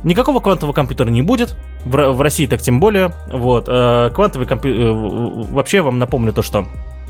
[SPEAKER 1] Никакого квантового компьютера не будет, в, в России так тем более. Вот, э, квантовый компьютер... Э, вообще вам напомню то, что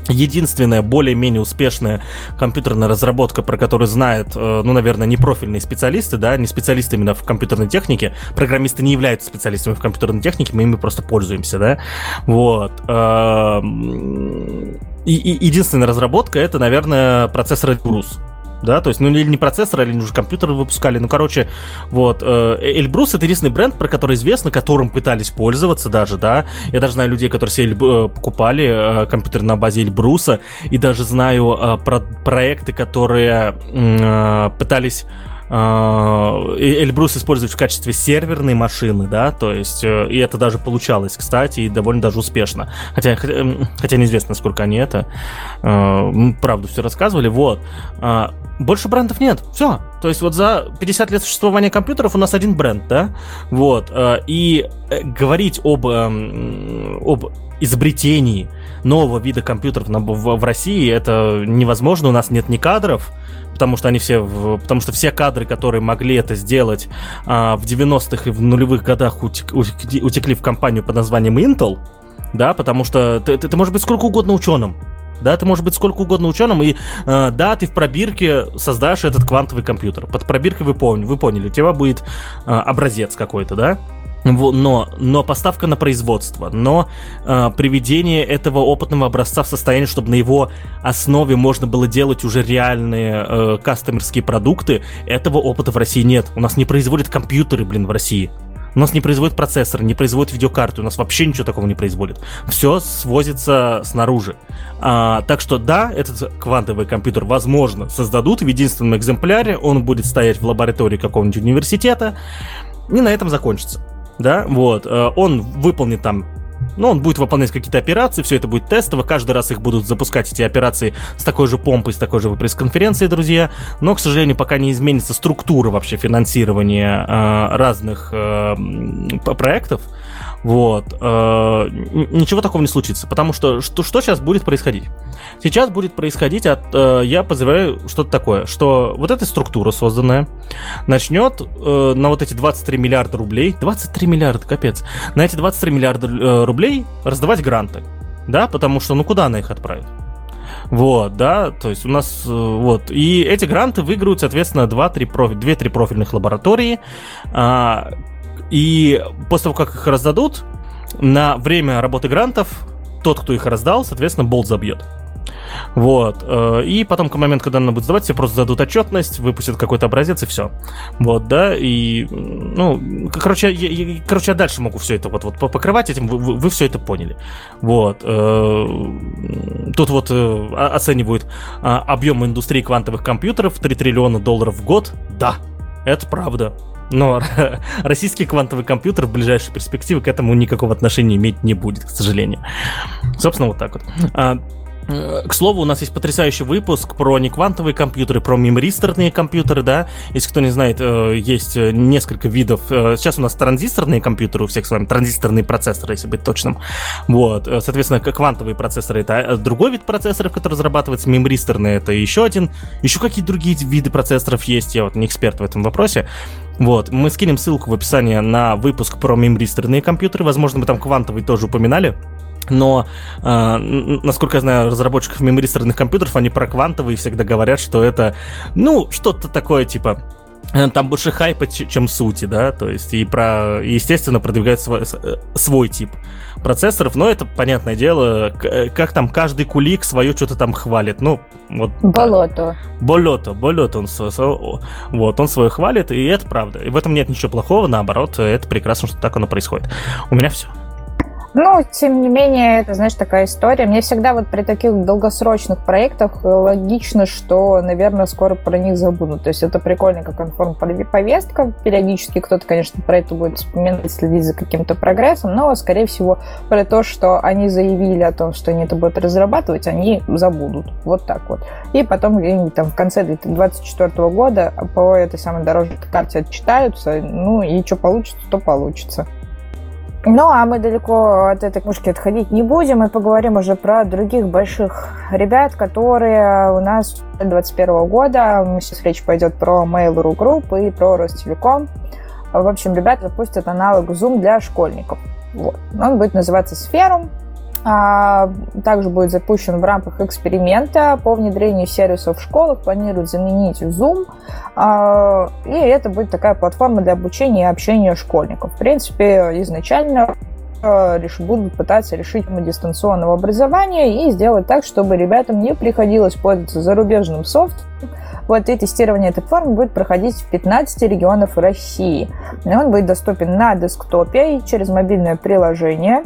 [SPEAKER 1] единственная более-менее успешная компьютерная разработка, про которую знают, э, ну, наверное, не профильные специалисты, да, не специалисты именно в компьютерной технике. Программисты не являются специалистами в компьютерной технике, мы ими просто пользуемся, да. Вот. Эм, и, и единственная разработка это, наверное, процессор Эльбрус да, то есть, ну, или не процессор, или уже компьютеры выпускали, ну, короче, вот, э, Эльбрус это единственный бренд, про который известно, которым пытались пользоваться даже, да, я даже знаю людей, которые себе э, покупали э, компьютер на базе Эльбруса, и даже знаю про проекты, которые пытались Эльбрус использовать в качестве серверной машины, да, то есть, э, и это даже получалось, кстати, и довольно даже успешно. Хотя, хотя неизвестно, насколько они это, э, правду все рассказывали, вот. А, больше брендов нет, все. То есть вот за 50 лет существования компьютеров у нас один бренд, да, вот. Э, и говорить об, эм, об изобретении нового вида компьютеров в России это невозможно, у нас нет ни кадров, потому что они все, потому что все кадры, которые могли это сделать а, в 90-х и в нулевых годах утек, утекли в компанию под названием Intel, да, потому что ты, ты, ты можешь быть сколько угодно ученым, да, ты можешь быть сколько угодно ученым, и э, да, ты в пробирке создашь этот квантовый компьютер. Под пробиркой вы, поняли, вы поняли, у тебя будет э, образец какой-то, да? но, но поставка на производство, но э, приведение этого опытного образца в состояние, чтобы на его основе можно было делать уже реальные э, кастомерские продукты, этого опыта в России нет. У нас не производят компьютеры, блин, в России. У нас не производит процессор, не производит видеокарты, у нас вообще ничего такого не производит. Все свозится снаружи. А, так что да, этот квантовый компьютер, возможно, создадут в единственном экземпляре, он будет стоять в лаборатории какого-нибудь университета, и на этом закончится. Да, вот. Э, он выполнит там ну, он будет выполнять какие-то операции, все это будет тестово, каждый раз их будут запускать, эти операции, с такой же помпой, с такой же пресс-конференцией, друзья. Но, к сожалению, пока не изменится структура вообще финансирования э, разных э, проектов, вот. Э, ничего такого не случится. Потому что что, что сейчас будет происходить? Сейчас будет происходить, от, э, я подозреваю, что-то такое, что вот эта структура созданная начнет э, на вот эти 23 миллиарда рублей, 23 миллиарда, капец, на эти 23 миллиарда рублей раздавать гранты. Да, потому что, ну куда она их отправит? Вот, да, то есть у нас, вот, и эти гранты выиграют, соответственно, 2-3 профи, 2-3 профильных лаборатории, а, и после того, как их раздадут, на время работы грантов тот, кто их раздал, соответственно, болт забьет. Вот. Э, и потом, к моменту, когда она будет сдавать, все просто зададут отчетность, выпустят какой-то образец и все. Вот, да, и, ну, короче, я, я, короче, я дальше могу все это вот, вот покрывать этим, вы, вы, вы все это поняли. Вот. Э, тут вот э, оценивают объем индустрии квантовых компьютеров 3 триллиона долларов в год. Да, это правда. Но российский квантовый компьютер в ближайшей перспективе к этому никакого отношения иметь не будет, к сожалению. Собственно, вот так вот. А, Э, к слову, у нас есть потрясающий выпуск про неквантовые компьютеры, про мемористорные компьютеры, да. Если кто не знает, э, есть э, несколько видов. Сейчас у нас транзисторные компьютеры у всех с вами, транзисторные процессоры, если быть точным. Вот, соответственно, квантовые процессоры это другой вид процессоров, который разрабатывается, мемористорные это еще один. Еще какие другие виды процессоров есть, я вот не эксперт в этом вопросе. Вот, мы скинем ссылку в описании на выпуск про мемористорные компьютеры. Возможно, мы там квантовые тоже упоминали. Но, э, насколько я знаю, разработчиков мемористорных компьютеров, они про квантовые всегда говорят, что это, ну, что-то такое типа э, там больше хайпа, чем сути, да, то есть и про, естественно, продвигают свой, э, свой тип процессоров, но это, понятное дело, э, как там каждый кулик свое что-то там хвалит, ну, вот.
[SPEAKER 2] Болото.
[SPEAKER 1] Да. Болото, болото, он, вот, он свое хвалит, и это правда, и в этом нет ничего плохого, наоборот, это прекрасно, что так оно происходит. У меня все.
[SPEAKER 2] Ну, тем не менее, это, знаешь, такая история. Мне всегда вот при таких долгосрочных проектах логично, что, наверное, скоро про них забудут. То есть это прикольно, как информповестка. Периодически кто-то, конечно, про это будет вспоминать, следить за каким-то прогрессом, но, скорее всего, про то, что они заявили о том, что они это будут разрабатывать, они забудут. Вот так вот. И потом где-нибудь там в конце 2024 года по этой самой дорожной карте отчитаются, ну и что получится, то получится. Ну, а мы далеко от этой книжки отходить не будем и поговорим уже про других больших ребят, которые у нас 2021 года. Сейчас речь пойдет про Mail.ru Group и про Ростелеком. В общем, ребята запустят аналог Zoom для школьников. Вот. Он будет называться Сферум. А, также будет запущен в рамках эксперимента по внедрению сервисов в школах. Планируют заменить Zoom. А, и это будет такая платформа для обучения и общения школьников. В принципе, изначально а, будут пытаться решить тему дистанционного образования и сделать так, чтобы ребятам не приходилось пользоваться зарубежным софтом. Вот, и тестирование этой формы будет проходить в 15 регионах России. Он будет доступен на десктопе и через мобильное приложение.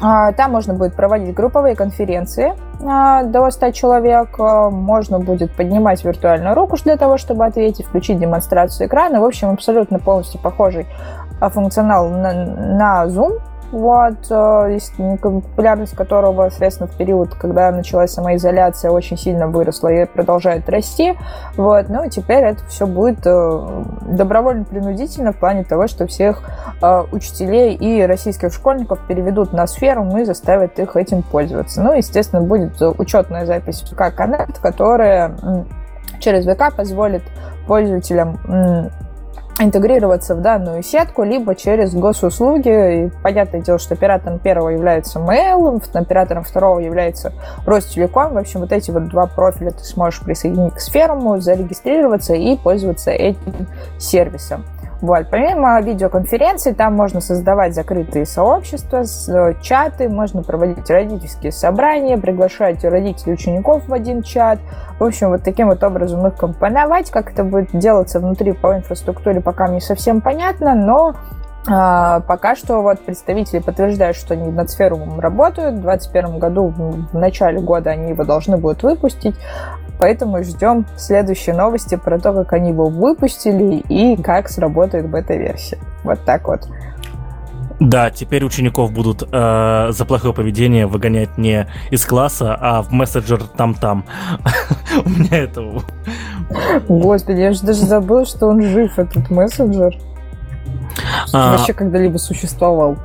[SPEAKER 2] А, там можно будет проводить групповые конференции а, до 100 человек. А, можно будет поднимать виртуальную руку для того, чтобы ответить, включить демонстрацию экрана. В общем, абсолютно полностью похожий функционал на, на Zoom вот, э, популярность которого, соответственно, в период, когда началась самоизоляция, очень сильно выросла и продолжает расти. Вот, ну теперь это все будет э, добровольно-принудительно в плане того, что всех э, учителей и российских школьников переведут на сферу и заставят их этим пользоваться. Ну, естественно, будет учетная запись ВК Connect, которая через ВК позволит пользователям интегрироваться в данную сетку, либо через госуслуги. И понятное дело, что оператором первого является Mail, оператором второго является Ростелеком. В общем, вот эти вот два профиля ты сможешь присоединить к сферуму, зарегистрироваться и пользоваться этим сервисом. Вот. Помимо видеоконференций, там можно создавать закрытые сообщества, э, чаты, можно проводить родительские собрания, приглашать родителей учеников в один чат. В общем, вот таким вот образом их компоновать. Как это будет делаться внутри по инфраструктуре, пока не совсем понятно, но А, пока что вот представители подтверждают, что они над сферумом работают. В 2021 году, в начале года, они его должны будут выпустить. Поэтому ждем следующие новости про то, как они его выпустили и как сработает бета-версия. Вот так вот.
[SPEAKER 1] Да, теперь учеников будут э, за плохое поведение выгонять не из класса, а в мессенджер там-там. У меня это...
[SPEAKER 2] Господи, я же даже забыл, что он жив, этот мессенджер. А... Вообще когда-либо существовал.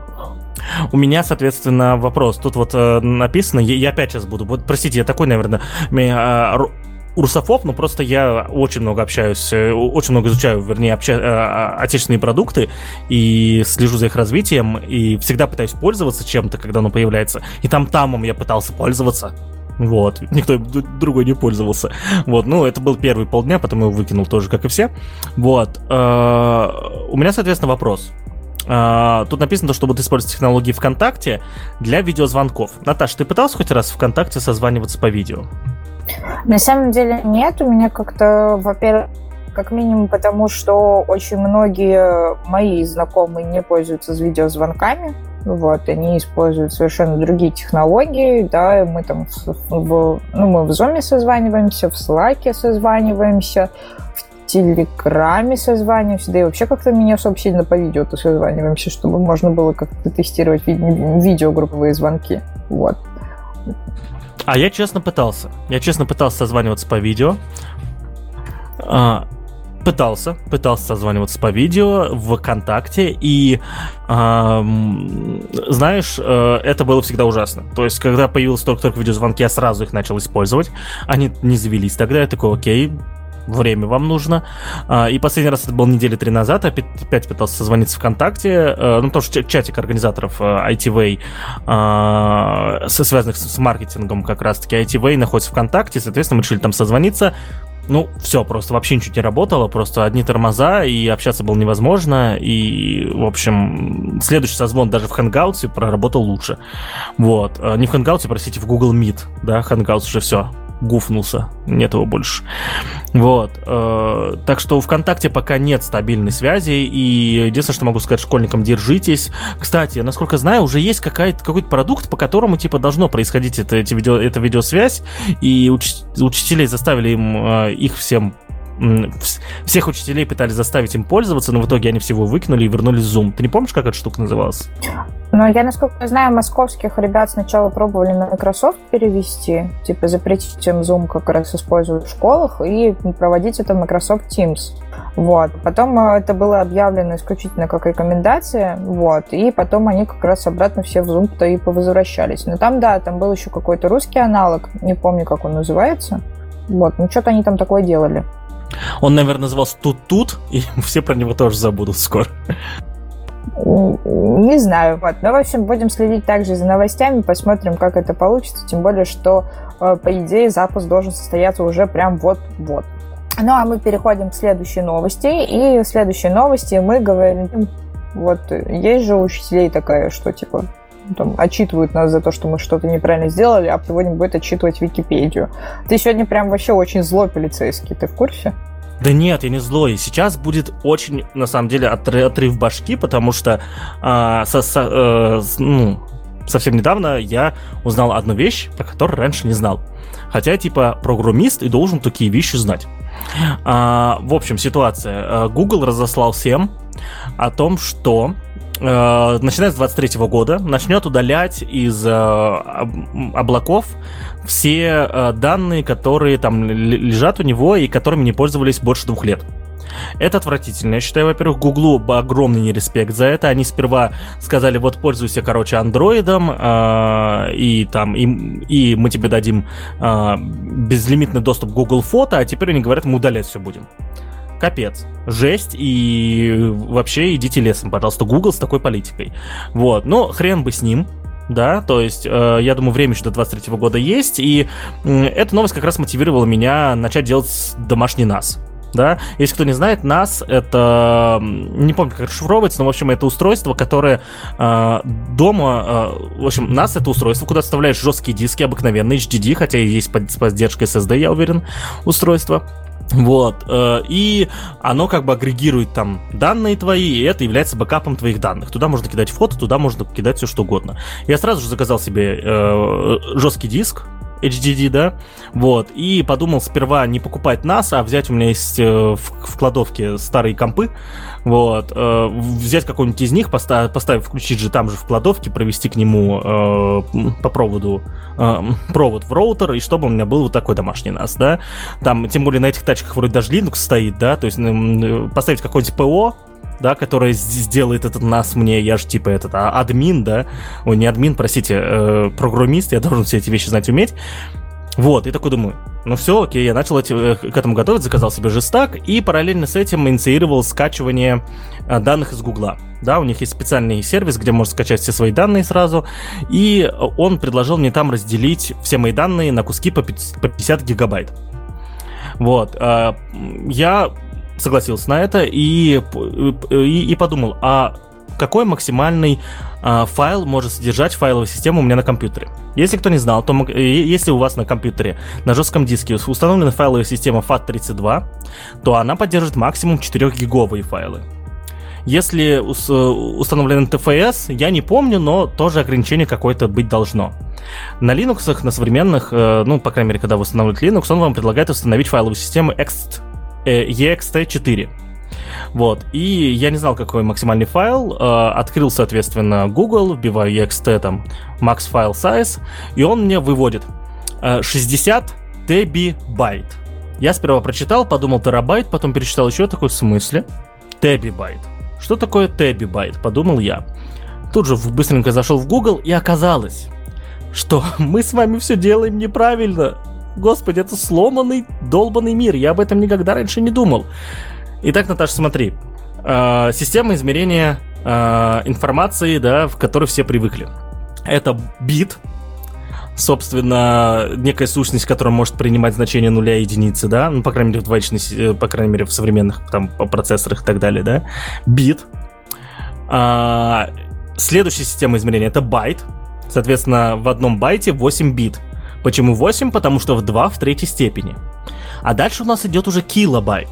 [SPEAKER 1] У меня, соответственно, вопрос. Тут вот э, написано, я, я опять сейчас буду. Вот, простите, я такой, наверное, меня, э, русофоб, но просто я очень много общаюсь, э, очень много изучаю, вернее, обща, э, отечественные продукты и слежу за их развитием, и всегда пытаюсь пользоваться чем-то, когда оно появляется. И там тамом я пытался пользоваться. Вот, никто другой не пользовался. Вот, ну, это был первый полдня, потом его выкинул тоже, как и все. Вот, э, у меня, соответственно, вопрос. Тут написано, что будут использовать технологии ВКонтакте для видеозвонков. Наташа, ты пытался хоть раз ВКонтакте созваниваться по видео?
[SPEAKER 2] На самом деле нет. У меня как-то, во-первых, как минимум потому, что очень многие мои знакомые не пользуются с видеозвонками. Вот, они используют совершенно другие технологии, да, мы там в, ну, мы в Zoom созваниваемся, в Slack созваниваемся, в Телеграме созваниваемся, да и вообще как-то меня особо сильно по видео то созваниваемся, чтобы можно было как-то тестировать ви- видеогрупповые звонки. Вот.
[SPEAKER 1] А я честно пытался. Я честно пытался созваниваться по видео. А, пытался, пытался созваниваться по видео в ВКонтакте, и а, знаешь, э, это было всегда ужасно. То есть, когда появилось только-только видеозвонки, я сразу их начал использовать. Они не завелись тогда, я такой, окей, время вам нужно. А, и последний раз это был недели три назад, опять, опять пытался созвониться ВКонтакте, э, ну, тоже чатик организаторов ITV, э, а, связанных с маркетингом как раз-таки ITV находится ВКонтакте, соответственно, мы решили там созвониться, ну, все, просто вообще ничего не работало, просто одни тормоза, и общаться было невозможно, и, в общем, следующий созвон даже в Hangouts проработал лучше. Вот. Э, не в Hangouts, простите, в Google Meet, да, Hangouts уже все, гуфнулся, нет его больше. Вот. Э, так что ВКонтакте пока нет стабильной связи, и единственное, что могу сказать школьникам, держитесь. Кстати, насколько знаю, уже есть какая-то, какой-то продукт, по которому, типа, должно происходить это, эти видео, эта видеосвязь, и уч, учителей заставили им э, их всем всех учителей пытались заставить им пользоваться, но в итоге они всего выкинули и вернулись в Zoom. Ты не помнишь, как эта штука называлась?
[SPEAKER 2] Ну, я, насколько знаю, московских ребят сначала пробовали на Microsoft перевести, типа запретить им Zoom как раз использовать в школах и проводить это в Microsoft Teams. Вот. Потом э, это было объявлено исключительно как рекомендация, вот, и потом они как раз обратно все в Zoom-то и повозвращались. Но там, да, там был еще какой-то русский аналог, не помню, как он называется. Вот, ну что-то они там такое делали.
[SPEAKER 1] Он, наверное, назывался Тут-Тут, и все про него тоже забудут скоро.
[SPEAKER 2] Не знаю. Вот. Ну, в общем, будем следить также за новостями, посмотрим, как это получится. Тем более, что, э, по идее, запуск должен состояться уже прям вот-вот. Ну, а мы переходим к следующей новости. И в следующей новости мы говорим... Вот есть же у учителей такая, что, типа, там, отчитывают нас за то, что мы что-то неправильно сделали, а сегодня будет отчитывать Википедию. Ты сегодня прям вообще очень злой полицейский, ты в курсе?
[SPEAKER 1] Да нет, я не злой. Сейчас будет очень, на самом деле, отрыв башки, потому что а, со, со, э, ну, совсем недавно я узнал одну вещь, про которую раньше не знал. Хотя, типа, программист и должен такие вещи знать. А, в общем, ситуация. Э, Google разослал всем о том, что э, начиная с 23 года начнет удалять из э, облаков все э, данные, которые там лежат у него и которыми не пользовались больше двух лет. Это отвратительно. Я считаю, во-первых, Гуглу огромный нереспект за это. Они сперва сказали, вот пользуйся, короче, андроидом, э, и там, и, и мы тебе дадим э, безлимитный доступ к Google Фото, а теперь они говорят, мы удалять все будем. Капец. Жесть, и вообще идите лесом, пожалуйста, Google с такой политикой. Вот, но хрен бы с ним, да, то есть, э, я думаю, время еще до 23 года есть, и э, эта новость как раз мотивировала меня начать делать домашний нас. Да, если кто не знает, NAS это не помню, как расшифровывается, но в общем это устройство, которое э, дома, э, в общем, NAS это устройство, куда вставляешь жесткие диски, обыкновенные HDD, хотя и есть поддержка SSD, я уверен, устройство Вот, э, и оно как бы агрегирует там данные твои, и это является бэкапом твоих данных. Туда можно кидать фото, туда можно кидать все что угодно. Я сразу же заказал себе э, жесткий диск, HDD, да, вот, и подумал сперва не покупать NAS, а взять, у меня есть э, в, в кладовке старые компы, вот, э, взять какой-нибудь из них, поставить, поставить, включить же там же в кладовке, провести к нему э, по проводу э, провод в роутер, и чтобы у меня был вот такой домашний NAS, да, там, тем более на этих тачках вроде даже Linux стоит, да, то есть э, поставить какой-нибудь ПО, да, который сделает этот нас мне, я же типа этот а, админ, да, ой, не админ, простите, э, программист, я должен все эти вещи знать уметь. Вот, и такой думаю, ну все, окей, я начал эти, э, к этому готовить, заказал себе жестак и параллельно с этим инициировал скачивание э, данных из Гугла. Да, у них есть специальный сервис, где можно скачать все свои данные сразу, и он предложил мне там разделить все мои данные на куски по 50 гигабайт. Вот, э, я согласился на это и, и, и подумал, а какой максимальный а, файл может содержать файловая система у меня на компьютере. Если кто не знал, то если у вас на компьютере на жестком диске установлена файловая система FAT32, то она поддержит максимум 4-гиговые файлы. Если установлен TFS, я не помню, но тоже ограничение какое-то быть должно. На Linux, на современных, э, ну, по крайней мере, когда вы устанавливаете Linux, он вам предлагает установить файловую систему ext Э, ext4. Вот. И я не знал, какой максимальный файл. Э, открыл, соответственно, Google, вбиваю ext, там, max file size, и он мне выводит 60 тебибайт. Я сперва прочитал, подумал терабайт, потом перечитал еще такой в смысле. Тебибайт. Что такое тебибайт? Подумал я. Тут же быстренько зашел в Google и оказалось, что мы с вами все делаем неправильно. Господи, это сломанный, долбанный мир. Я об этом никогда раньше не думал. Итак, Наташа, смотри. Э, система измерения э, информации, да, в которой все привыкли. Это бит, собственно, некая сущность, которая может принимать значение нуля и единицы, да, ну, по крайней мере, в двоичной, э, по крайней мере, в современных там процессорах и так далее, да, бит. А, следующая система измерения это байт, соответственно, в одном байте 8 бит. Почему 8? Потому что в 2 в третьей степени. А дальше у нас идет уже килобайт.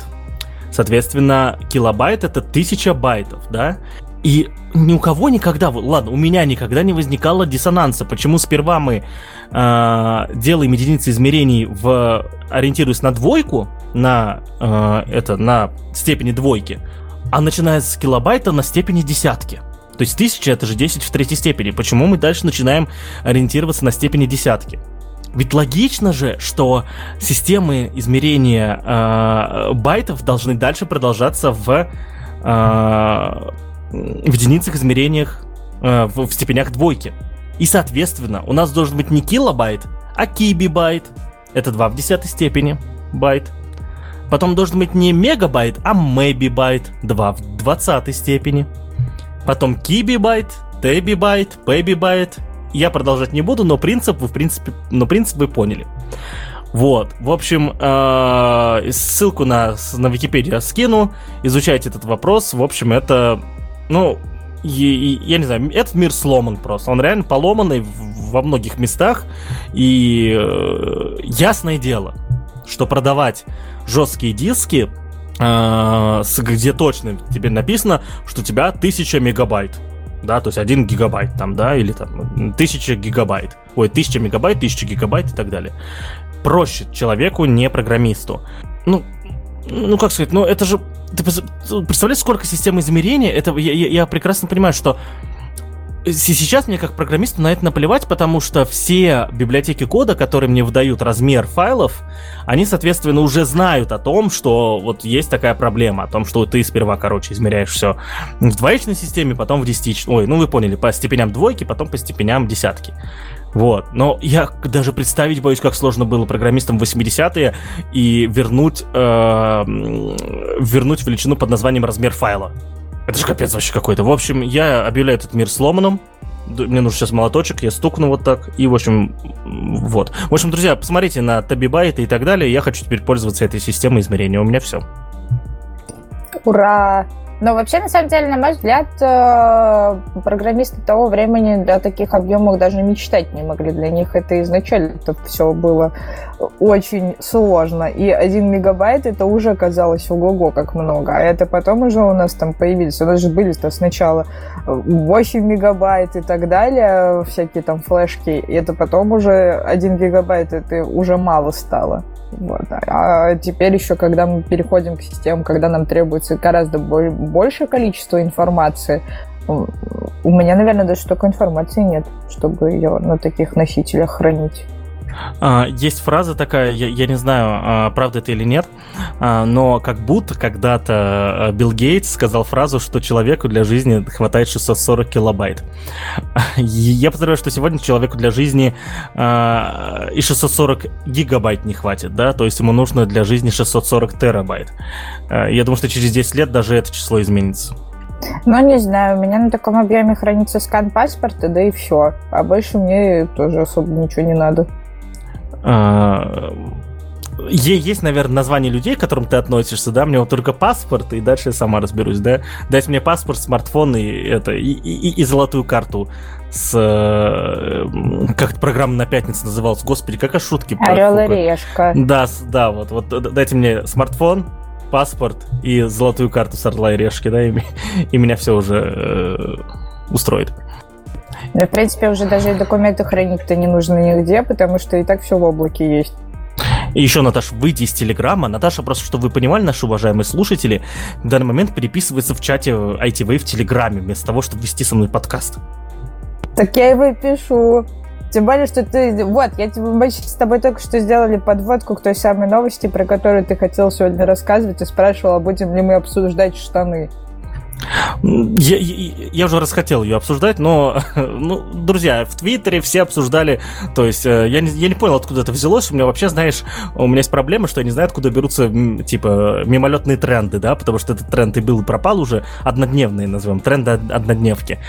[SPEAKER 1] Соответственно, килобайт это 1000 байтов, да? И ни у кого никогда, ладно, у меня никогда не возникало диссонанса. Почему сперва мы э, делаем единицы измерений в ориентируясь на двойку, на э, это на степени двойки, а начиная с килобайта на степени десятки. То есть 1000 это же 10 в третьей степени. Почему мы дальше начинаем ориентироваться на степени десятки? Ведь логично же, что системы измерения э, байтов должны дальше продолжаться в, э, в единицах измерениях э, в, в степенях двойки. И, соответственно, у нас должен быть не килобайт, а кибибайт. Это 2 в десятой степени байт. Потом должен быть не мегабайт, а мебибайт. 2 в двадцатой степени. Потом гибибайт, тебибайт, пебибайт я продолжать не буду, но принцип вы, в принципе, но принцип вы поняли. Вот, в общем, э, ссылку на, на Википедию я скину, изучайте этот вопрос. В общем, это, ну, я, не знаю, этот мир сломан просто. Он реально поломанный во многих местах. И э, ясное дело, что продавать жесткие диски, э, где точно тебе написано, что у тебя 1000 мегабайт да, то есть 1 гигабайт там, да, или там 1000 гигабайт, ой, 1000 мегабайт, 1000 гигабайт и так далее. Проще человеку, не программисту. Ну, ну как сказать, ну это же, ты представляешь, сколько систем измерения, это, я, я прекрасно понимаю, что Сейчас мне как программисту на это наплевать, потому что все библиотеки кода, которые мне выдают размер файлов, они, соответственно, уже знают о том, что вот есть такая проблема, о том, что ты сперва, короче, измеряешь все в двоичной системе, потом в десятичной. Ой, ну вы поняли, по степеням двойки, потом по степеням десятки. Вот. Но я даже представить боюсь, как сложно было программистам в 80-е и вернуть, э, вернуть величину под названием размер файла. Это же капец вообще какой-то. В общем, я объявляю этот мир сломанным. Мне нужен сейчас молоточек, я стукну вот так. И, в общем, вот. В общем, друзья, посмотрите на Табибайты и так далее. Я хочу теперь пользоваться этой системой измерения. У меня все.
[SPEAKER 2] Ура! Но вообще, на самом деле, на мой взгляд, э, программисты того времени для таких объемов даже мечтать не могли. Для них это изначально это все было очень сложно. И один мегабайт это уже казалось ого-го как много. А это потом уже у нас там появились. У нас же были-то сначала 8 мегабайт и так далее, всякие там флешки. И это потом уже 1 гигабайт, это уже мало стало. Вот. А теперь еще, когда мы переходим к системам, когда нам требуется гораздо большее количество информации, у меня, наверное, даже столько информации нет, чтобы ее на таких носителях хранить.
[SPEAKER 1] А, есть фраза такая, я, я не знаю, а, правда это или нет, а, но как будто когда-то Билл Гейтс сказал фразу, что человеку для жизни хватает 640 килобайт. Я подозреваю, что сегодня человеку для жизни и 640 гигабайт не хватит, да, то есть ему нужно для жизни 640 терабайт. Я думаю, что через 10 лет даже это число изменится.
[SPEAKER 2] Ну, не знаю, у меня на таком объеме хранится скан паспорта, да и все. А больше мне тоже особо ничего не надо.
[SPEAKER 1] А, есть, наверное, название людей, к которым ты относишься, да? Мне вот только паспорт, и дальше я сама разберусь, да? Дайте мне паспорт, смартфон и это и, и, и золотую карту с э, как программа на пятницу называлась, господи, какая шутки.
[SPEAKER 2] Орел и решка.
[SPEAKER 1] Да, да, вот, вот дайте мне смартфон, паспорт и золотую карту с Орла и решки, да, и, и меня все уже э, устроит.
[SPEAKER 2] Ну, в принципе, уже даже документы хранить-то не нужно нигде, потому что и так все в облаке есть.
[SPEAKER 1] И еще, Наташа, выйди из Телеграма. Наташа, просто чтобы вы понимали, наши уважаемые слушатели, в данный момент переписывается в чате ITV в Телеграме, вместо того, чтобы вести со мной подкаст.
[SPEAKER 2] Так я его и пишу. Тем более, что ты... Вот, я тебе, мы с тобой только что сделали подводку к той самой новости, про которую ты хотел сегодня рассказывать и спрашивал, а будем ли мы обсуждать штаны.
[SPEAKER 1] Я, я, я уже расхотел ее обсуждать, но, ну, друзья, в Твиттере все обсуждали, то есть э, я не, я не понял, откуда это взялось. У меня вообще, знаешь, у меня есть проблема, что я не знаю, откуда берутся, типа, мимолетные тренды, да, потому что этот тренд и был и пропал уже, однодневные, назовем, тренды однодневки.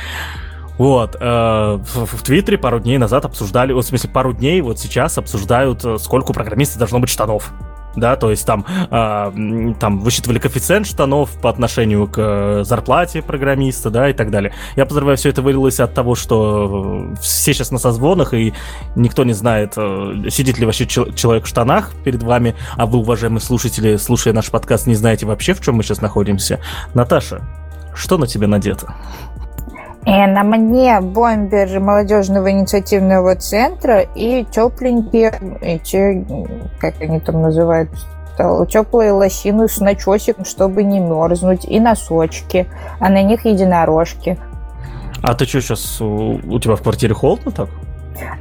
[SPEAKER 1] Вот, э, в, в Твиттере пару дней назад обсуждали, вот, в смысле, пару дней вот сейчас обсуждают, э, сколько у программиста должно быть штанов да, то есть там, э, там высчитывали коэффициент штанов по отношению к э, зарплате программиста, да, и так далее. Я подозреваю, все это вылилось от того, что все сейчас на созвонах, и никто не знает, э, сидит ли вообще человек в штанах перед вами, а вы, уважаемые слушатели, слушая наш подкаст, не знаете вообще, в чем мы сейчас находимся. Наташа, что на тебе надето?
[SPEAKER 2] И на мне бомбер молодежного инициативного центра и тепленькие эти, как они там называют, теплые лосины с начосиком, чтобы не мерзнуть, и носочки, а на них единорожки.
[SPEAKER 1] А ты что, сейчас у, у тебя в квартире холодно так?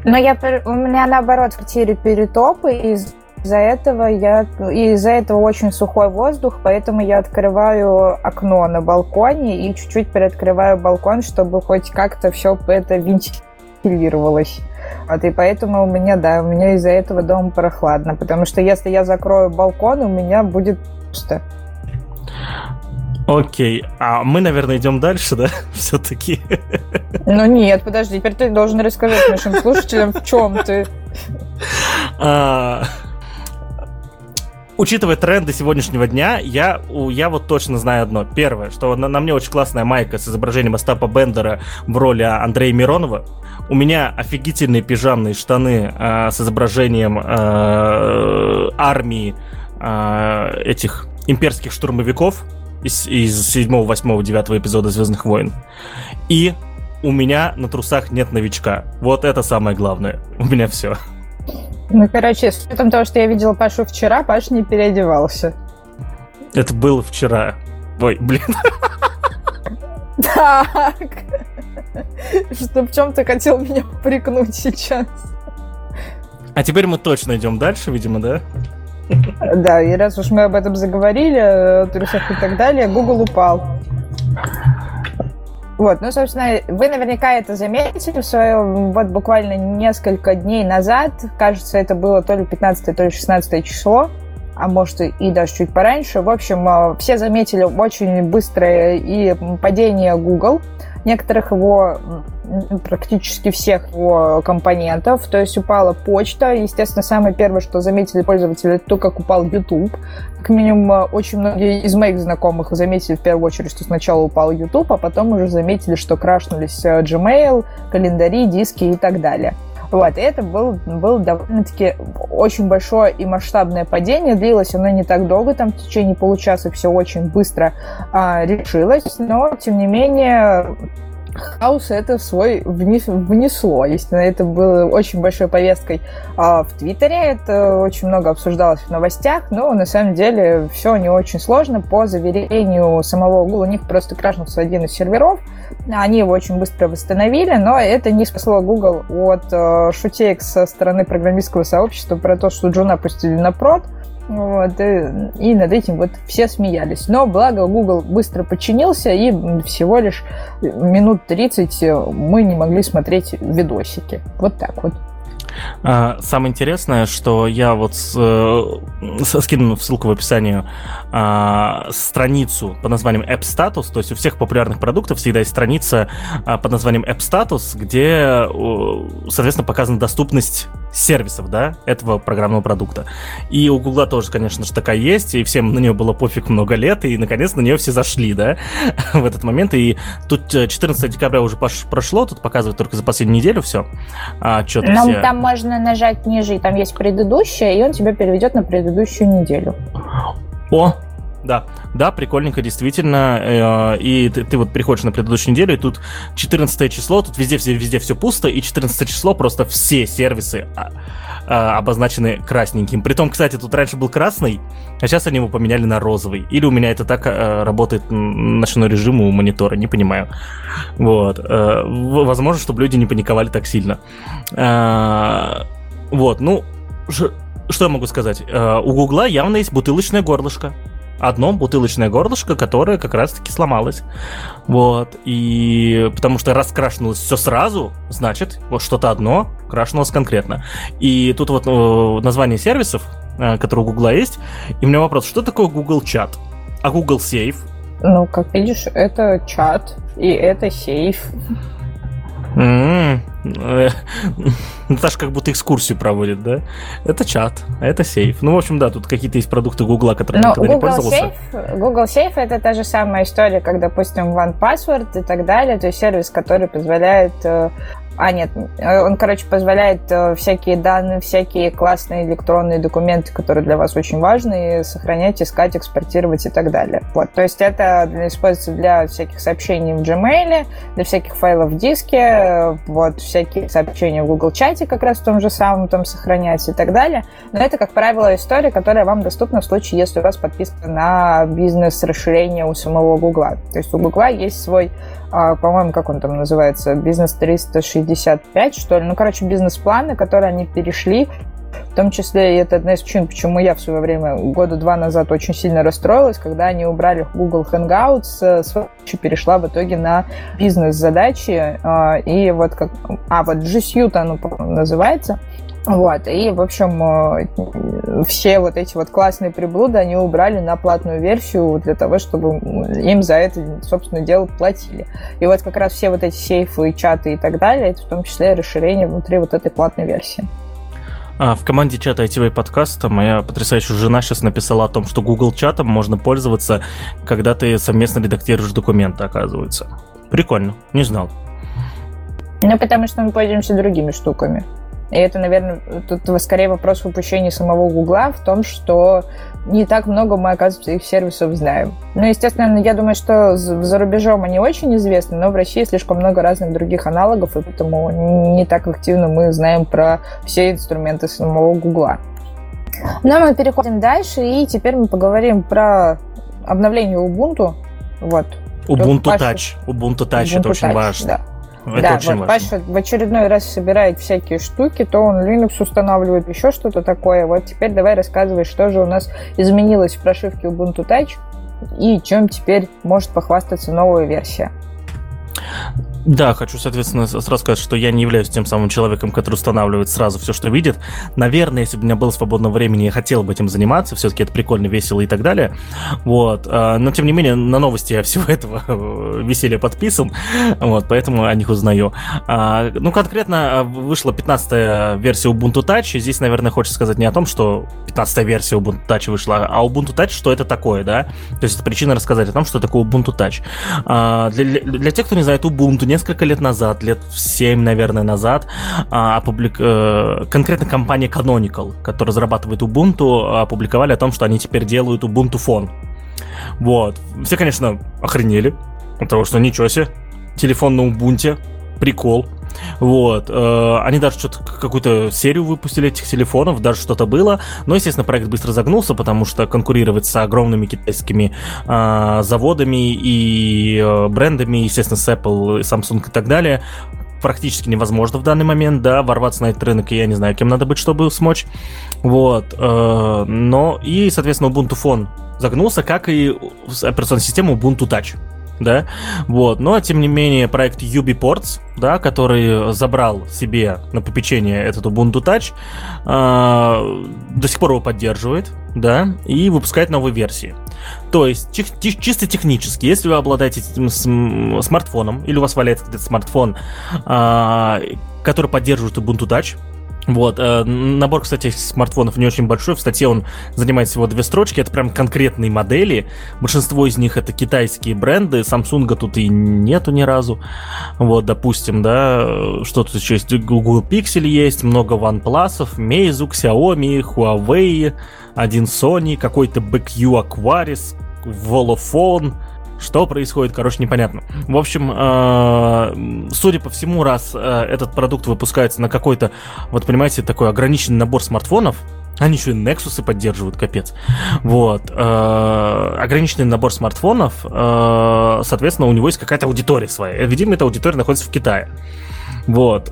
[SPEAKER 2] Ну, я, у меня наоборот в квартире перетопы, из из-за этого я из-за этого очень сухой воздух, поэтому я открываю окно на балконе и чуть-чуть приоткрываю балкон, чтобы хоть как-то все это вентилировалось. Вот, и поэтому у меня, да, у меня из-за этого дома прохладно, потому что если я закрою балкон, у меня будет пусто.
[SPEAKER 1] Окей, а мы, наверное, идем дальше, да, все-таки?
[SPEAKER 2] Ну нет, подожди, теперь ты должен рассказать нашим слушателям, в чем ты.
[SPEAKER 1] Учитывая тренды сегодняшнего дня, я, я вот точно знаю одно. Первое, что на, на мне очень классная майка с изображением Остапа Бендера в роли Андрея Миронова. У меня офигительные пижамные штаны э, с изображением э, армии э, этих имперских штурмовиков из, из 7, 8, 9 эпизода Звездных войн. И у меня на трусах нет новичка. Вот это самое главное. У меня все.
[SPEAKER 2] Ну, короче, с учетом того, что я видела Пашу вчера, Паша не переодевался.
[SPEAKER 1] Это было вчера. Ой, блин.
[SPEAKER 2] Так. Что в чем ты хотел меня прикнуть сейчас?
[SPEAKER 1] А теперь мы точно идем дальше, видимо, да?
[SPEAKER 2] Да, и раз уж мы об этом заговорили, о трусах и так далее, Google упал. Вот, ну, собственно, вы наверняка это заметили в своем, вот буквально несколько дней назад, кажется, это было то ли 15 то ли 16 число, а может и даже чуть пораньше. В общем, э, все заметили очень быстрое и падение Google. Некоторых его практически всех его компонентов, то есть упала почта. Естественно, самое первое, что заметили пользователи, это то, как упал YouTube. Как минимум, очень многие из моих знакомых заметили в первую очередь, что сначала упал YouTube, а потом уже заметили, что крашнулись э, Gmail, календари, диски и так далее. Вот, и это был, было довольно-таки очень большое и масштабное падение. Длилось оно не так долго, там в течение получаса все очень быстро а, решилось, но, тем не менее, хаос это свой внесло. Естественно, это было очень большой повесткой а, в Твиттере, это очень много обсуждалось в новостях, но на самом деле все не очень сложно. По заверению самого Google, у них просто крашнулся один из серверов, они его очень быстро восстановили, но это не спасло Google от э, шутеек со стороны программистского сообщества про то, что Джуна пустили на прод, вот, и, и над этим вот все смеялись. Но благо Google быстро подчинился, и всего лишь минут 30 мы не могли смотреть видосики. Вот так вот.
[SPEAKER 1] А, самое интересное, что я вот с, с, скину ссылку в описании а, страницу под названием App Status, то есть у всех популярных продуктов всегда есть страница а, под названием App Status, где, соответственно, показана доступность сервисов, да, этого программного продукта. И у Гугла тоже, конечно же, такая есть, и всем на нее было пофиг много лет, и наконец на нее все зашли, да, в этот момент. И тут 14 э, декабря уже прошло, тут показывают только за последнюю неделю все.
[SPEAKER 2] А, что-то Но все... там можно нажать ниже, и там есть предыдущее, и он тебя переведет на предыдущую неделю.
[SPEAKER 1] О, да, да, прикольненько, действительно. Э, и ты, ты вот приходишь на предыдущую неделю, и тут 14 число, тут везде, везде, везде все пусто, и 14 число просто все сервисы а, а, обозначены красненьким. Притом, кстати, тут раньше был красный, а сейчас они его поменяли на розовый. Или у меня это так а, работает ночной режим у монитора, не понимаю. Вот. А, возможно, чтобы люди не паниковали так сильно. Вот, ну, что я могу сказать? У Гугла явно есть бутылочное горлышко одно бутылочное горлышко, которое как раз-таки сломалось. Вот. И потому что раз крашнулось все сразу, значит, вот что-то одно крашнулось конкретно. И тут вот э, название сервисов, э, которые у Гугла есть. И у меня вопрос, что такое Google Чат? А Google Safe?
[SPEAKER 2] Ну, как видишь, это чат, и это сейф.
[SPEAKER 1] Наташа как будто экскурсию проводит, да? Это чат, а это сейф. Ну, в общем, да, тут какие-то есть продукты Гугла, которые
[SPEAKER 2] Но никогда Google не пользовался. Safe, Google Safe это та же самая история, как, допустим, OnePassword и так далее. То есть сервис, который позволяет э, а, нет, он, короче, позволяет э, всякие данные, всякие классные электронные документы, которые для вас очень важны, сохранять, искать, экспортировать и так далее. Вот, то есть это используется для всяких сообщений в Gmail, для всяких файлов в диске, вот, всякие сообщения в Google чате как раз в том же самом там сохранять и так далее. Но это, как правило, история, которая вам доступна в случае, если у вас подписка на бизнес-расширение у самого Google. То есть у Google есть свой а, по-моему, как он там называется, бизнес 365, что ли. Ну, короче, бизнес-планы, которые они перешли. В том числе, и это одна из причин, почему я в свое время, года два назад, очень сильно расстроилась, когда они убрали Google Hangouts, с перешла в итоге на бизнес-задачи, а, и вот как... А, вот G Suite оно называется, вот, и, в общем, э, все вот эти вот классные приблуды они убрали на платную версию для того, чтобы им за это, собственно, дело платили. И вот как раз все вот эти сейфы, чаты и так далее, это в том числе расширение внутри вот этой платной версии.
[SPEAKER 1] А, в команде чата ITV подкаста моя потрясающая жена сейчас написала о том, что Google чатом можно пользоваться, когда ты совместно редактируешь документы, оказывается. Прикольно, не знал.
[SPEAKER 2] Ну, потому что мы пользуемся другими штуками. И это, наверное, тут скорее вопрос упущения самого Гугла в том, что не так много мы, оказывается, их сервисов знаем. Ну, естественно, я думаю, что за рубежом они очень известны, но в России слишком много разных других аналогов, и поэтому не так активно мы знаем про все инструменты самого Гугла. Но мы переходим дальше, и теперь мы поговорим про обновление Ubuntu. Вот.
[SPEAKER 1] Ubuntu Touch. Ubuntu Touch, Ubuntu это очень Touch, важно. Да.
[SPEAKER 2] Это да, очень вот важно. Паша в очередной раз собирает всякие штуки, то он Linux устанавливает, еще что-то такое. Вот теперь давай рассказывай, что же у нас изменилось в прошивке Ubuntu Touch и чем теперь может похвастаться новая версия.
[SPEAKER 1] Да, хочу, соответственно, сразу сказать, что я не являюсь тем самым человеком, который устанавливает сразу все, что видит. Наверное, если бы у меня было свободного времени, я хотел бы этим заниматься. Все-таки это прикольно, весело и так далее. Вот. А, но, тем не менее, на новости я всего этого веселья подписан. Вот, поэтому о них узнаю. А, ну, конкретно вышла 15-я версия Ubuntu Touch. Здесь, наверное, хочется сказать не о том, что 15-я версия Ubuntu Touch вышла, а Ubuntu Touch, что это такое, да? То есть это причина рассказать о том, что такое Ubuntu Touch. А, для, для тех, кто не знает, Ubuntu несколько лет назад, лет 7, наверное, назад, а, опублик... Э, конкретно компания Canonical, которая разрабатывает Ubuntu, опубликовали о том, что они теперь делают Ubuntu Phone. Вот. Все, конечно, охренели от того, что ничего себе, телефон на Ubuntu, прикол. Вот. Э, они даже что-то какую-то серию выпустили этих телефонов, даже что-то было. Но, естественно, проект быстро загнулся, потому что конкурировать с огромными китайскими э, заводами и э, брендами, естественно, с Apple, Samsung и так далее, практически невозможно в данный момент, да, ворваться на этот рынок, и я не знаю, кем надо быть, чтобы смочь. Вот. Но и, соответственно, Ubuntu Phone загнулся, как и операционная система Ubuntu Touch да, вот, но тем не менее проект UbiPorts, да, который забрал себе на попечение этот Ubuntu Touch, э, до сих пор его поддерживает, да, и выпускает новые версии. То есть, чи- чи- чисто технически, если вы обладаете этим смартфоном, или у вас валяется где-то смартфон, э, который поддерживает Ubuntu Touch, вот, э, набор, кстати, смартфонов не очень большой. В статье он занимает всего две строчки. Это прям конкретные модели. Большинство из них это китайские бренды. Samsung тут и нету ни разу. Вот, допустим, да, что тут еще есть? Google Pixel есть, много OnePlus, Meizu, Xiaomi, Huawei, один Sony, какой-то BQ Aquaris, Volophone, что происходит, короче, непонятно. В общем, э, судя по всему, раз э, этот продукт выпускается на какой-то, вот понимаете, такой ограниченный набор смартфонов, они еще и Nexus поддерживают, капец. Вот. Э, ограниченный набор смартфонов, соответственно, у него есть какая-то аудитория своя. Видимо, эта аудитория находится в Китае. Вот.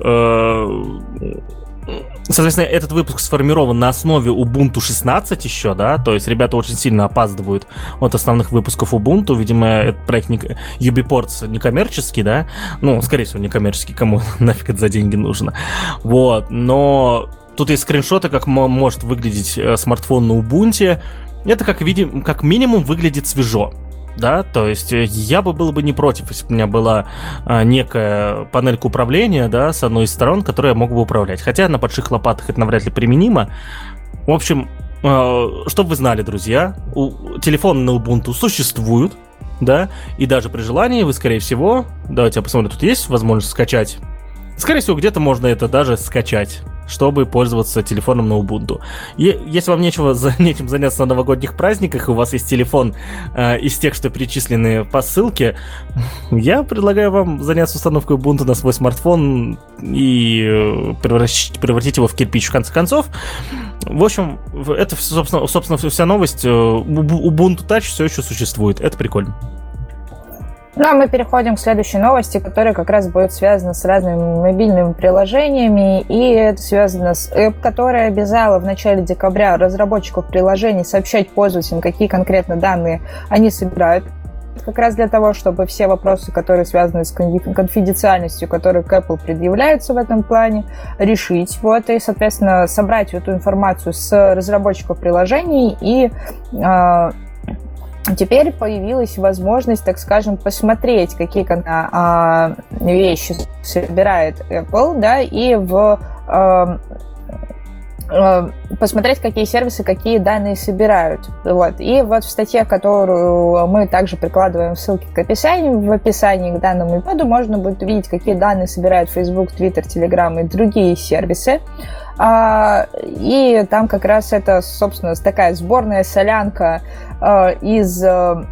[SPEAKER 1] Соответственно, этот выпуск сформирован на основе Ubuntu 16 еще, да, то есть ребята очень сильно опаздывают от основных выпусков Ubuntu, видимо, этот проект не, Ubiports некоммерческий, да, ну, скорее всего, некоммерческий, кому нафиг это за деньги нужно, вот, но тут есть скриншоты, как может выглядеть э, смартфон на Ubuntu, это как, видим, как минимум выглядит свежо, да, то есть э, я бы был бы не против, если бы у меня была а, некая панелька управления, да, с одной из сторон, которой я мог бы управлять. Хотя на больших лопатах это навряд ли применимо. В общем, э, чтобы вы знали, друзья, телефоны на Ubuntu существуют, да, и даже при желании вы, скорее всего, давайте я посмотрю, тут есть возможность скачать. Скорее всего, где-то можно это даже скачать чтобы пользоваться телефоном на Ubuntu. И если вам нечего за, нечем заняться на новогодних праздниках, и у вас есть телефон э, из тех, что перечислены по ссылке, я предлагаю вам заняться установкой Ubuntu на свой смартфон и э, превратить, превратить его в кирпич в конце концов. В общем, это, собственно, собственно вся новость. Э, Ubuntu Touch все еще существует. Это прикольно.
[SPEAKER 2] Ну, а мы переходим к следующей новости, которая как раз будет связана с разными мобильными приложениями, и это связано с App, которая обязала в начале декабря разработчиков приложений сообщать пользователям, какие конкретно данные они собирают как раз для того, чтобы все вопросы, которые связаны с конфиденциальностью, которые к Apple предъявляются в этом плане, решить. Вот, и, соответственно, собрать эту информацию с разработчиков приложений и э, Теперь появилась возможность, так скажем, посмотреть, какие а, вещи собирает Apple, да, и в а, а, посмотреть, какие сервисы, какие данные собирают. Вот. И вот в статье, которую мы также прикладываем ссылки к описанию, в описании к данному эпизоду можно будет увидеть, какие данные собирают Facebook, Twitter, Telegram и другие сервисы. А, и там как раз это, собственно, такая сборная солянка а, из а,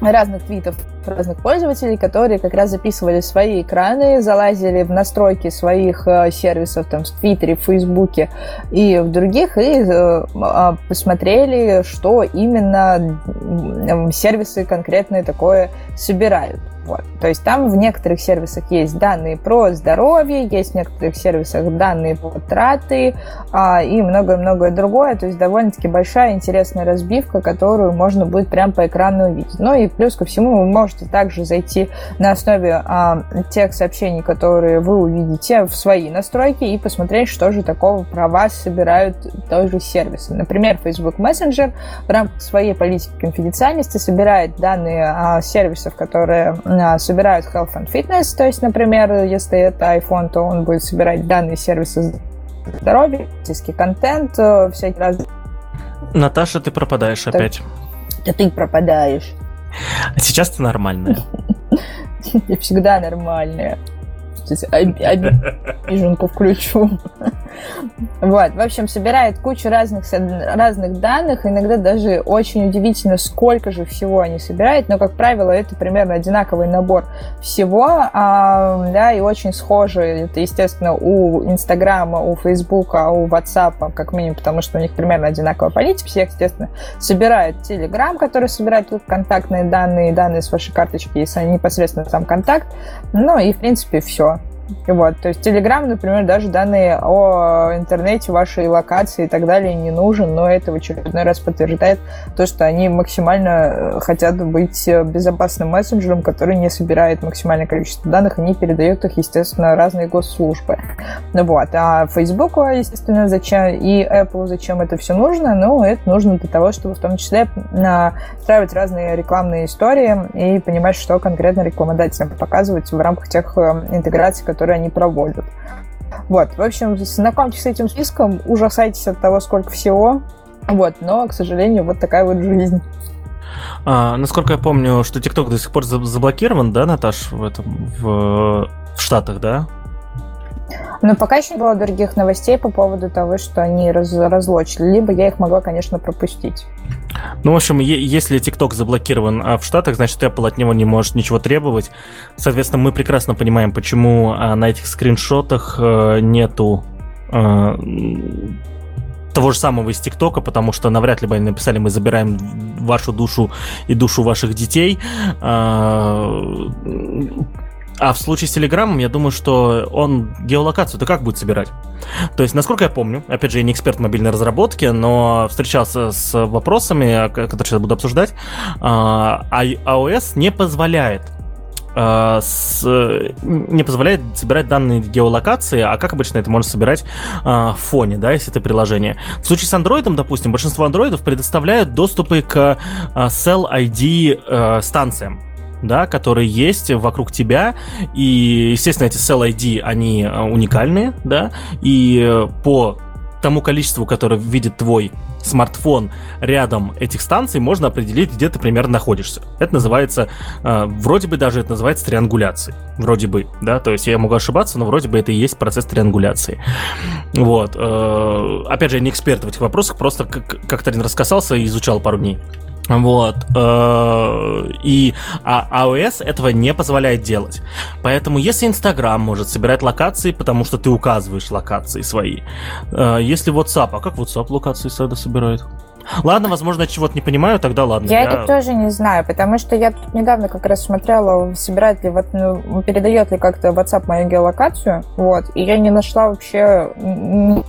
[SPEAKER 2] разных твитов разных пользователей, которые как раз записывали свои экраны, залазили в настройки своих сервисов там в Твиттере, в Фейсбуке и в других, и посмотрели, что именно сервисы конкретные такое собирают. Вот. То есть там в некоторых сервисах есть данные про здоровье, есть в некоторых сервисах данные по траты а, и многое-многое другое. То есть довольно-таки большая интересная разбивка, которую можно будет прямо по экрану увидеть. Ну и плюс ко всему вы можете можете также зайти на основе а, тех сообщений, которые вы увидите в свои настройки и посмотреть, что же такого про вас собирают тоже сервисы. Например, Facebook Messenger в рамках своей политики конфиденциальности собирает данные а, сервисов, которые а, собирают Health and Fitness, то есть, например, если это iPhone, то он будет собирать данные сервиса здоровья, контент, э, всякие разные
[SPEAKER 1] Наташа, ты пропадаешь так, опять.
[SPEAKER 2] Да ты пропадаешь.
[SPEAKER 1] А сейчас ты нормальная.
[SPEAKER 2] Я всегда нормальная. Сейчас обиженку включу. Вот, в общем, собирает кучу разных, разных данных, иногда даже очень удивительно, сколько же всего они собирают, но, как правило, это примерно одинаковый набор всего, а, да, и очень схожи, это, естественно, у Инстаграма, у Фейсбука, у Ватсапа, как минимум, потому что у них примерно одинаковая политика, все, естественно, собирают Телеграм, который собирает контактные данные, данные с вашей карточки, если они непосредственно сам контакт, ну и, в принципе, все. Вот, то есть Telegram, например, даже данные о интернете, вашей локации и так далее не нужен, но это в очередной раз подтверждает то, что они максимально э, хотят быть безопасным мессенджером, который не собирает максимальное количество данных и не передает их, естественно, разные госслужбы. Ну вот, а Facebook, естественно, зачем и Apple, зачем это все нужно? Ну, это нужно для того, чтобы в том числе настраивать разные рекламные истории и понимать, что конкретно рекламодателям показывать в рамках тех э, интеграций, которые они проводят. Вот, в общем, знакомьтесь с этим списком, ужасайтесь от того, сколько всего. Вот, но, к сожалению, вот такая вот жизнь.
[SPEAKER 1] А, насколько я помню, что ТикТок до сих пор заблокирован, да, Наташ, в этом в, в Штатах, да?
[SPEAKER 2] Но пока еще не было других новостей по поводу того, что они раз, разлочили. Либо я их могла, конечно, пропустить.
[SPEAKER 1] Ну, в общем, если TikTok заблокирован а в Штатах, значит, Apple от него не может ничего требовать. Соответственно, мы прекрасно понимаем, почему а, на этих скриншотах а, нету а, того же самого из ТикТока, потому что навряд ли бы они написали, мы забираем вашу душу и душу ваших детей. А, в случае с Телеграмом, я думаю, что он геолокацию-то как будет собирать? То есть, насколько я помню, опять же, я не эксперт мобильной разработке, но встречался с вопросами, которые сейчас буду обсуждать, а, а iOS не позволяет а, с, не позволяет собирать данные геолокации, а как обычно это можно собирать а, в фоне, да, если это приложение. В случае с андроидом, допустим, большинство андроидов предоставляют доступы к а, Cell ID а, станциям да, которые есть вокруг тебя, и, естественно, эти Cell ID, они э, уникальные, да, и э, по тому количеству, которое видит твой смартфон рядом этих станций, можно определить, где ты примерно находишься. Это называется, э, вроде бы даже это называется триангуляцией. Вроде бы, да, то есть я могу ошибаться, но вроде бы это и есть процесс триангуляции. Вот. Э, опять же, я не эксперт в этих вопросах, просто как-то один раскасался и изучал пару дней. Вот. Э, и а iOS этого не позволяет делать. Поэтому если Instagram может собирать локации, потому что ты указываешь локации свои. Э, если WhatsApp, а как WhatsApp локации всегда собирает? Ладно, возможно, я чего-то не понимаю, тогда ладно.
[SPEAKER 2] Я, я это тоже не знаю, потому что я тут недавно как раз смотрела, собирает ли, ну, передает ли как-то WhatsApp мою геолокацию, вот, и я не нашла вообще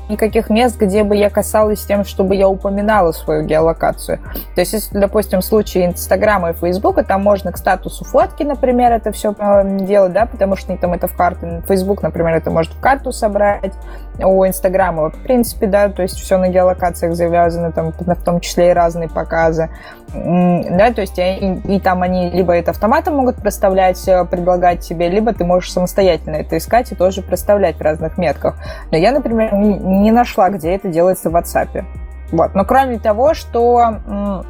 [SPEAKER 2] никаких мест, где бы я касалась тем, чтобы я упоминала свою геолокацию. То есть, если, допустим, в случае Инстаграма и Фейсбука, там можно к статусу фотки, например, это все делать, да, потому что там это в карту. Фейсбук, например, это может в карту собрать, у Инстаграма, в принципе, да, то есть все на геолокациях завязано, там, в том числе и разные показы, да, то есть и, и там они либо это автоматом могут проставлять, э, предлагать тебе, либо ты можешь самостоятельно это искать и тоже проставлять в разных метках. Но я, например, не нашла, где это делается в WhatsApp. Вот. Но кроме того, что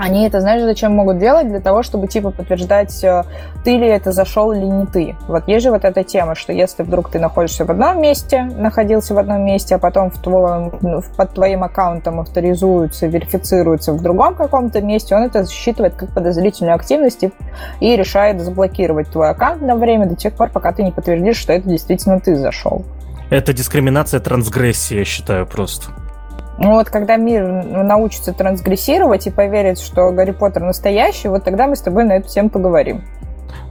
[SPEAKER 2] они это, знаешь, зачем могут делать? Для того, чтобы, типа, подтверждать, э, ты ли это зашел или не ты. Вот есть же вот эта тема, что если вдруг ты находишься в одном месте, находился в одном месте, а потом в твоем, ну, под твоим аккаунтом авторизуется, верифицируется в другом каком-то месте, он это считывает как подозрительную активность и решает заблокировать твой аккаунт на время до тех пор, пока ты не подтвердишь, что это действительно ты зашел.
[SPEAKER 1] Это дискриминация трансгрессии, я считаю, просто.
[SPEAKER 2] Ну вот когда мир научится трансгрессировать и поверит, что Гарри Поттер настоящий, вот тогда мы с тобой на эту тему поговорим.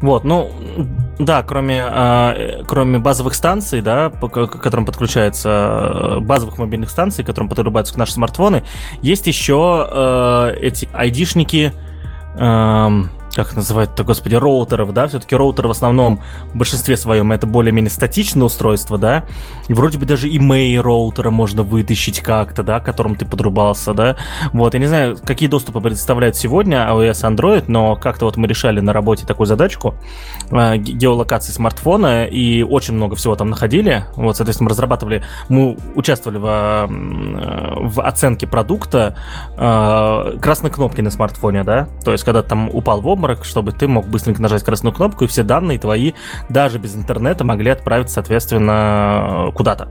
[SPEAKER 1] Вот, ну, да, кроме, э, кроме базовых станций, да, по, к которым подключаются э, базовых мобильных станций, к которым подрубаются наши смартфоны, есть еще э, эти айдишники, э, как называют-то, господи, роутеров, да, все-таки роутер в основном в большинстве своем это более-менее статичное устройство, да, и вроде бы даже имей роутера можно вытащить как-то, да, которым ты подрубался, да, вот, я не знаю, какие доступы представляют сегодня iOS Android, но как-то вот мы решали на работе такую задачку э, геолокации смартфона, и очень много всего там находили, вот, соответственно, мы разрабатывали, мы участвовали в, э, в оценке продукта э, красной кнопки на смартфоне, да, то есть, когда там упал в обморок, чтобы ты мог быстренько нажать красную кнопку, и все данные твои, даже без интернета, могли отправиться, соответственно, куда-то.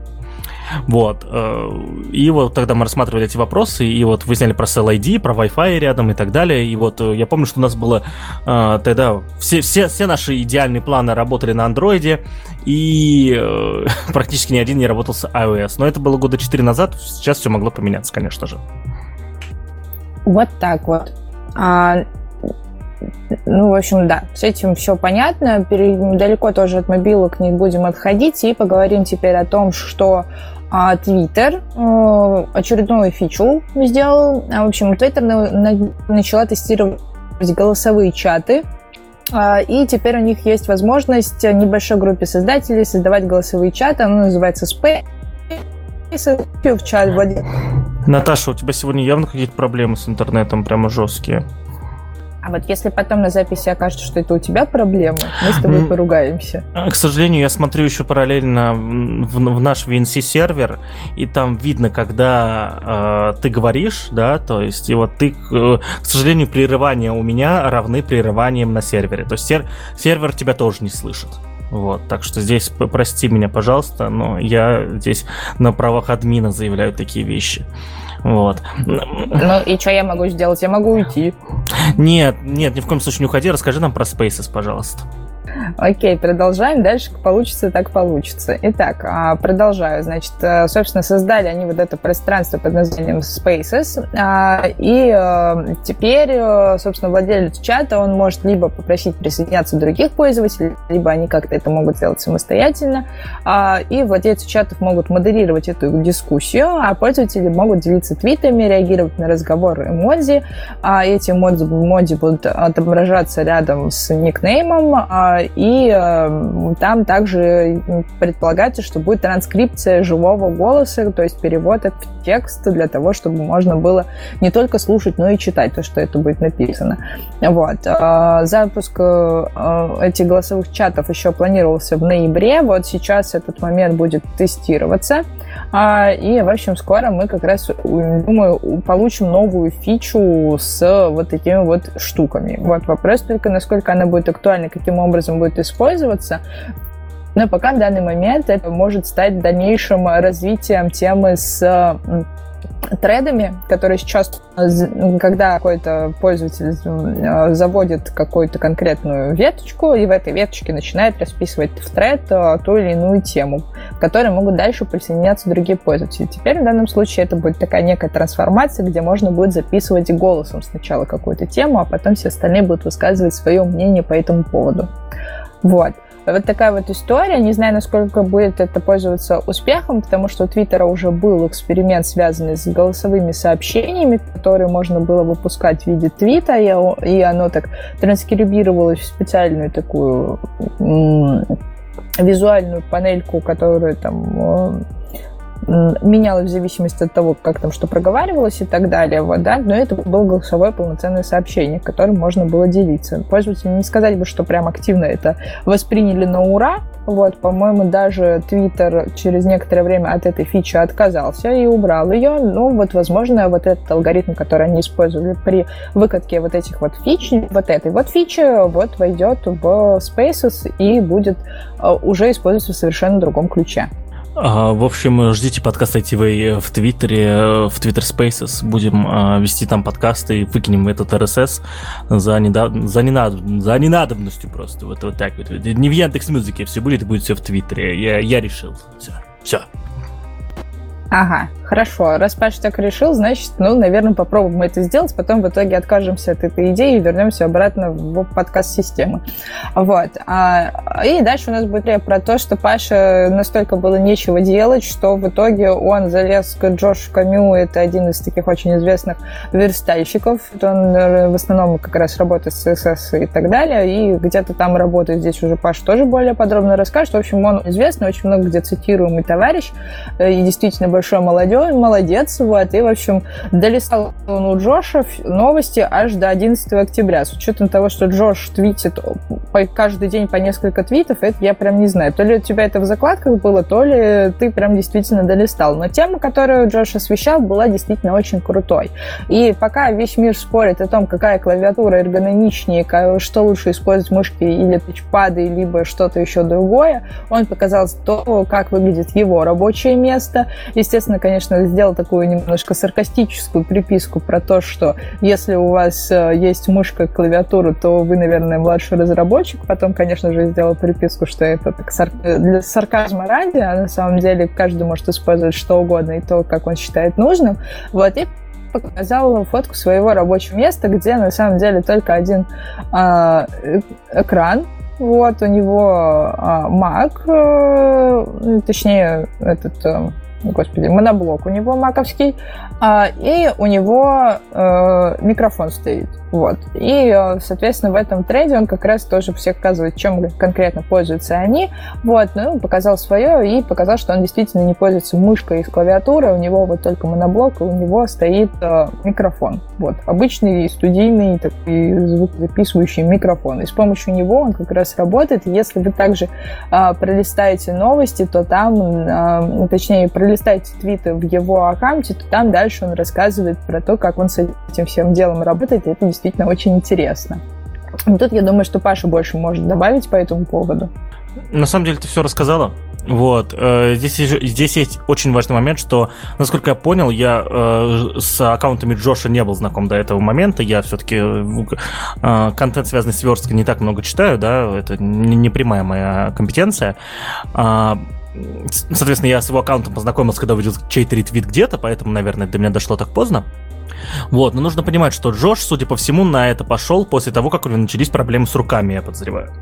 [SPEAKER 1] Вот. Э, и вот тогда мы рассматривали эти вопросы, и вот выясняли про CLID, про Wi-Fi рядом и так далее. И вот э, я помню, что у нас было э, тогда все, все, все наши идеальные планы работали на андроиде, и практически ни один не работал с iOS. Но это было года 4 назад, сейчас все могло поменяться, конечно же.
[SPEAKER 2] Вот так вот. А, ну, в общем, да, с этим все понятно. Далеко тоже от мобилок не будем отходить и поговорим теперь о том, что а, Twitter э, очередную фичу сделал. А, в общем, Twitter начала тестировать голосовые чаты, а, и теперь у них есть возможность небольшой группе создателей создавать голосовые чаты. Оно называется Space. В чат.
[SPEAKER 1] Наташа, у тебя сегодня явно какие-то проблемы с интернетом, прямо жесткие.
[SPEAKER 2] А вот если потом на записи окажется, что это у тебя проблемы, мы с тобой поругаемся.
[SPEAKER 1] А, к сожалению, я смотрю еще параллельно в, в наш VNC-сервер, и там видно, когда э, ты говоришь, да, то есть, и вот ты, э, к сожалению, прерывания у меня равны прерываниям на сервере. То есть сер сервер тебя тоже не слышит. Вот, так что здесь прости меня, пожалуйста, но я здесь на правах админа заявляю такие вещи. Вот.
[SPEAKER 2] Ну и что я могу сделать? Я могу уйти.
[SPEAKER 1] Нет, нет, ни в коем случае не уходи. Расскажи нам про Spaces, пожалуйста.
[SPEAKER 2] Окей, продолжаем. Дальше получится, так получится. Итак, а, продолжаю. Значит, э, собственно, создали они вот это пространство под названием Spaces. А, и э, теперь, э, собственно, владелец чата, он может либо попросить присоединяться других пользователей, либо они как-то это могут сделать самостоятельно. А, и владельцы чатов могут модерировать эту дискуссию, а пользователи могут делиться твитами, реагировать на разговор эмодзи. Эти эмодзи будут отображаться рядом с никнеймом, и э, там также предполагается, что будет транскрипция живого голоса, то есть перевод в текст для того, чтобы можно было не только слушать, но и читать то, что это будет написано. Вот. Э, запуск э, этих голосовых чатов еще планировался в ноябре, вот сейчас этот момент будет тестироваться, а, и, в общем, скоро мы как раз, думаю, получим новую фичу с вот такими вот штуками. Вот вопрос только, насколько она будет актуальна, каким образом будет использоваться. Но пока в данный момент это может стать дальнейшим развитием темы с тредами, которые сейчас, когда какой-то пользователь э, заводит какую-то конкретную веточку, и в этой веточке начинает расписывать в тред э, ту или иную тему, к которой могут дальше присоединяться другие пользователи. Теперь в данном случае это будет такая некая трансформация, где можно будет записывать голосом сначала какую-то тему, а потом все остальные будут высказывать свое мнение по этому поводу. Вот. Вот такая вот история. Не знаю, насколько будет это пользоваться успехом, потому что у Твиттера уже был эксперимент, связанный с голосовыми сообщениями, которые можно было выпускать в виде твита, и оно так транскрибировалось в специальную такую визуальную панельку, которую там менялось в зависимости от того, как там что проговаривалось и так далее, вот, да, но это было голосовое полноценное сообщение, которым можно было делиться. Пользователи не сказали бы, что прям активно это восприняли на ура, вот, по-моему, даже Twitter через некоторое время от этой фичи отказался и убрал ее. Ну, вот, возможно, вот этот алгоритм, который они использовали при выкатке вот этих вот фич, вот этой вот фичи, вот войдет в Spaces и будет э, уже использоваться в совершенно другом ключе.
[SPEAKER 1] А, в общем, ждите подкаст ITV в Твиттере, в Twitter Spaces. Будем а, вести там подкасты и выкинем этот RSS за, недав... за, ненад... за ненадобностью просто. Вот, вот так вот. Не в Яндекс Музыке все будет, будет все в Твиттере. Я, я решил. Все. Все.
[SPEAKER 2] Ага, Хорошо, раз Паша так решил, значит, ну, наверное, попробуем это сделать, потом в итоге откажемся от этой идеи и вернемся обратно в подкаст-систему. Вот. А, и дальше у нас будет речь про то, что Паша настолько было нечего делать, что в итоге он залез к Джошу Камю, это один из таких очень известных верстальщиков, он в основном как раз работает с CSS и так далее, и где-то там работает, здесь уже Паша тоже более подробно расскажет. В общем, он известный, очень много где цитируемый товарищ, э, и действительно большой молодежь, молодец, вот, и, в общем, долистал он у Джоша новости аж до 11 октября. С учетом того, что Джош твитит каждый день по несколько твитов, это я прям не знаю. То ли у тебя это в закладках было, то ли ты прям действительно долистал. Но тема, которую Джош освещал, была действительно очень крутой. И пока весь мир спорит о том, какая клавиатура эргономичнее, что лучше использовать мышки или тачпады, либо что-то еще другое, он показал то, как выглядит его рабочее место. Естественно, конечно, сделал такую немножко саркастическую приписку про то, что если у вас э, есть мышка и клавиатура, то вы, наверное, младший разработчик. Потом, конечно же, сделал приписку, что это так сар... для сарказма ради, а на самом деле каждый может использовать что угодно и то, как он считает нужным. Вот, и показал фотку своего рабочего места, где на самом деле только один э, экран. Вот у него э, Mac, э, точнее этот э, господи, моноблок у него маковский, а, и у него э, микрофон стоит. Вот. И, соответственно, в этом трейде он как раз тоже всех показывает, чем конкретно пользуются они. Вот. Ну, показал свое и показал, что он действительно не пользуется мышкой из клавиатуры, у него вот только моноблок, и у него стоит э, микрофон. Вот. Обычный студийный такой звукозаписывающий микрофон. И с помощью него он как раз работает. Если вы также э, пролистаете новости, то там, э, точнее, пролистаете твиты в его аккаунте, то там дальше он рассказывает про то, как он с этим всем делом работает. И это действительно очень интересно. Но тут я думаю, что Паша больше может добавить по этому поводу.
[SPEAKER 1] На самом деле ты все рассказала. Вот. Э, здесь, здесь есть очень важный момент, что, насколько я понял, я э, с аккаунтами Джоша не был знаком до этого момента. Я все-таки э, контент, связанный с версткой, не так много читаю, да, это не, прямая моя компетенция. А, соответственно, я с его аккаунтом познакомился, когда увидел чей-то ретвит где-то, поэтому, наверное, до меня дошло так поздно. Вот, но нужно понимать, что Джош, судя по всему, на это пошел после того, как у него начались проблемы с руками, я подозреваю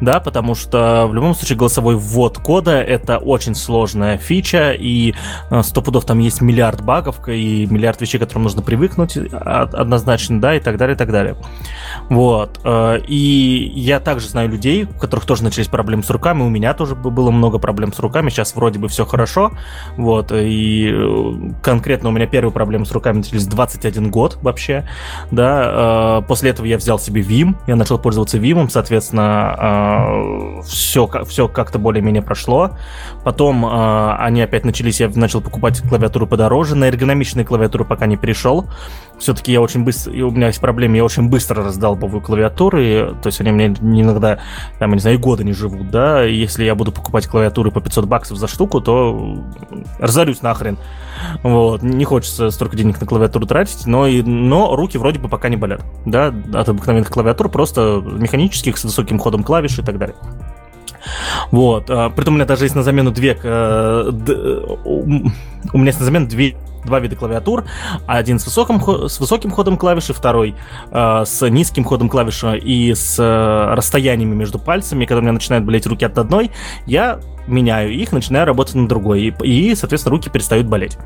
[SPEAKER 1] да, потому что в любом случае голосовой ввод кода это очень сложная фича, и э, сто пудов там есть миллиард багов и миллиард вещей, к которым нужно привыкнуть однозначно, да, и так далее, и так далее. Вот. Э, и я также знаю людей, у которых тоже начались проблемы с руками, у меня тоже было много проблем с руками, сейчас вроде бы все хорошо, вот, и э, конкретно у меня первые проблемы с руками начались 21 год вообще, да, после этого я взял себе Vim, я начал пользоваться Vim, соответственно, все, а, все как-то более-менее прошло. Потом а, они опять начались, я начал покупать клавиатуру подороже. На эргономичные клавиатуры пока не перешел. Все-таки я очень быстро, у меня есть проблемы, я очень быстро раздалбываю клавиатуры, то есть они мне иногда, там, я не знаю, и года не живут, да, если я буду покупать клавиатуры по 500 баксов за штуку, то разорюсь нахрен. Вот, не хочется столько денег на клавиатуру тратить, но, и, но руки вроде бы пока не болят, да, от обыкновенных клавиатур, просто механических с высоким ходом клавиш и так далее. Вот. А, притом у меня даже есть на замену две... Э, у меня есть на замену две два вида клавиатур. Один с высоким, с высоким ходом клавиши, второй э, с низким ходом клавиши и с э, расстояниями между пальцами. Когда у меня начинают болеть руки от одной, я меняю их, начинаю работать на другой. И, и соответственно, руки перестают болеть.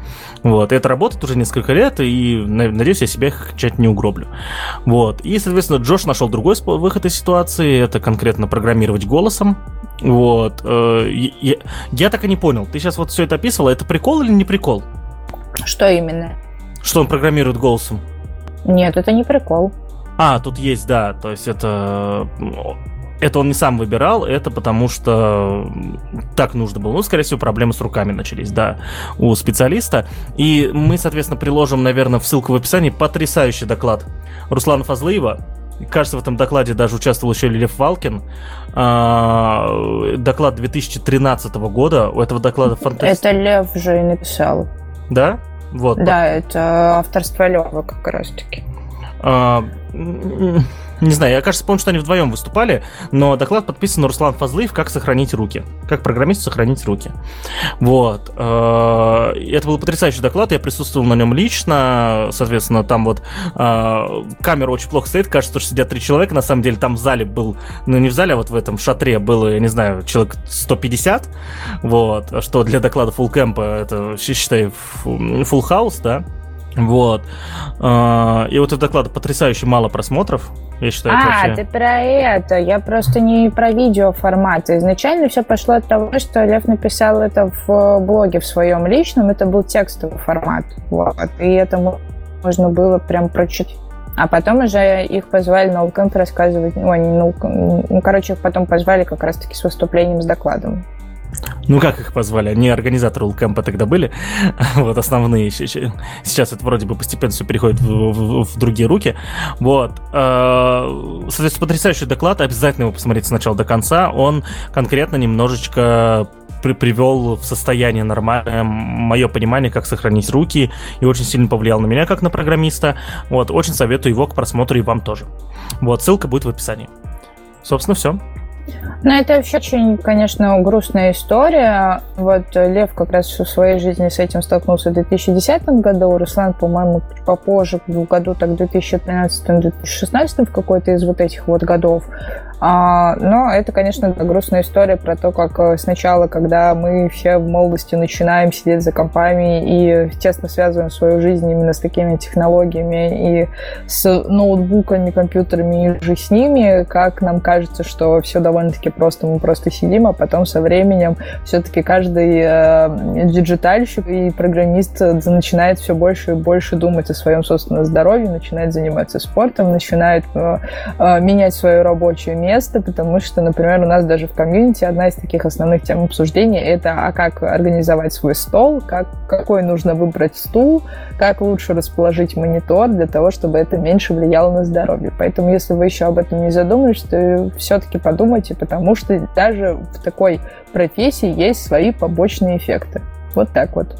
[SPEAKER 1] Вот. И это работает уже несколько лет, и надеюсь, я себя их чать не угроблю. Вот. И, соответственно, Джош нашел другой выход из ситуации. Это конкретно программировать голосом. Вот. Э, я, я так и не понял. Ты сейчас вот все это описывал. Это прикол или не прикол?
[SPEAKER 2] Что именно?
[SPEAKER 1] Что он программирует голосом?
[SPEAKER 2] Нет, это не прикол.
[SPEAKER 1] А, тут есть, да, то есть это... Это он не сам выбирал, это потому что так нужно было. Ну, скорее всего, проблемы с руками начались, да, у специалиста. И мы, соответственно, приложим, наверное, в ссылку в описании потрясающий доклад Руслана Фазлыева, Кажется, в этом докладе даже участвовал еще Лев Валкин. А, доклад 2013 года. У этого доклада
[SPEAKER 2] фантастический. Это Лев же и написал.
[SPEAKER 1] Да? Вот.
[SPEAKER 2] Да, это авторство Лева как раз-таки.
[SPEAKER 1] А, Не знаю, я, кажется, помню, что они вдвоем выступали, но доклад подписан Руслан Фазлыев «Как сохранить руки». Как программисту сохранить руки. Вот. Э, это был потрясающий доклад, я присутствовал на нем лично, соответственно, там вот э, камера очень плохо стоит, кажется, что сидят три человека, на самом деле там в зале был, ну не в зале, а вот в этом шатре было, я не знаю, человек 150, вот, что для доклада full camp это, считай, full house, да, вот. Э, и вот этот доклад потрясающе мало просмотров, я считаю,
[SPEAKER 2] а,
[SPEAKER 1] вообще...
[SPEAKER 2] ты про это. Я просто не про видеоформат. Изначально все пошло от того, что Лев написал это в блоге в своем личном. Это был текстовый формат. Вот. И это можно было прям прочитать. А потом уже их позвали на Улкэмп рассказывать. Ой, ну, ну, короче, их потом позвали как раз-таки с выступлением, с докладом.
[SPEAKER 1] Ну, как их позвали? Они организаторы Улкэмпа тогда были, вот основные. Сейчас это вроде бы постепенно все переходит в, в, в другие руки. Вот. Э, соответственно, потрясающий доклад, обязательно его посмотреть с начала до конца. Он конкретно немножечко при привел в состояние нормальное мое понимание, как сохранить руки, и очень сильно повлиял на меня, как на программиста. Вот, очень советую его к просмотру и вам тоже. Вот, ссылка будет в описании. Собственно, все.
[SPEAKER 2] Ну, это вообще очень, конечно, грустная история. Вот Лев как раз в своей жизни с этим столкнулся в 2010 году, Руслан, по-моему, попозже, в году так 2013-2016, в какой-то из вот этих вот годов. А, но это, конечно, грустная история про то, как э, сначала, когда мы все в молодости начинаем сидеть за компами и тесно связываем свою жизнь именно с такими технологиями и с ноутбуками, компьютерами иже с ними, как нам кажется, что все довольно-таки просто, мы просто сидим, а потом со временем все-таки каждый э, диджитальщик и программист начинает все больше и больше думать о своем собственном здоровье, начинает заниматься спортом, начинает э, э, менять свое рабочее место, место, потому что, например, у нас даже в комьюнити одна из таких основных тем обсуждения это а как организовать свой стол, как, какой нужно выбрать стул, как лучше расположить монитор для того, чтобы это меньше влияло на здоровье. Поэтому, если вы еще об этом не задумались, то все-таки подумайте, потому что даже в такой профессии есть свои побочные эффекты. Вот так вот.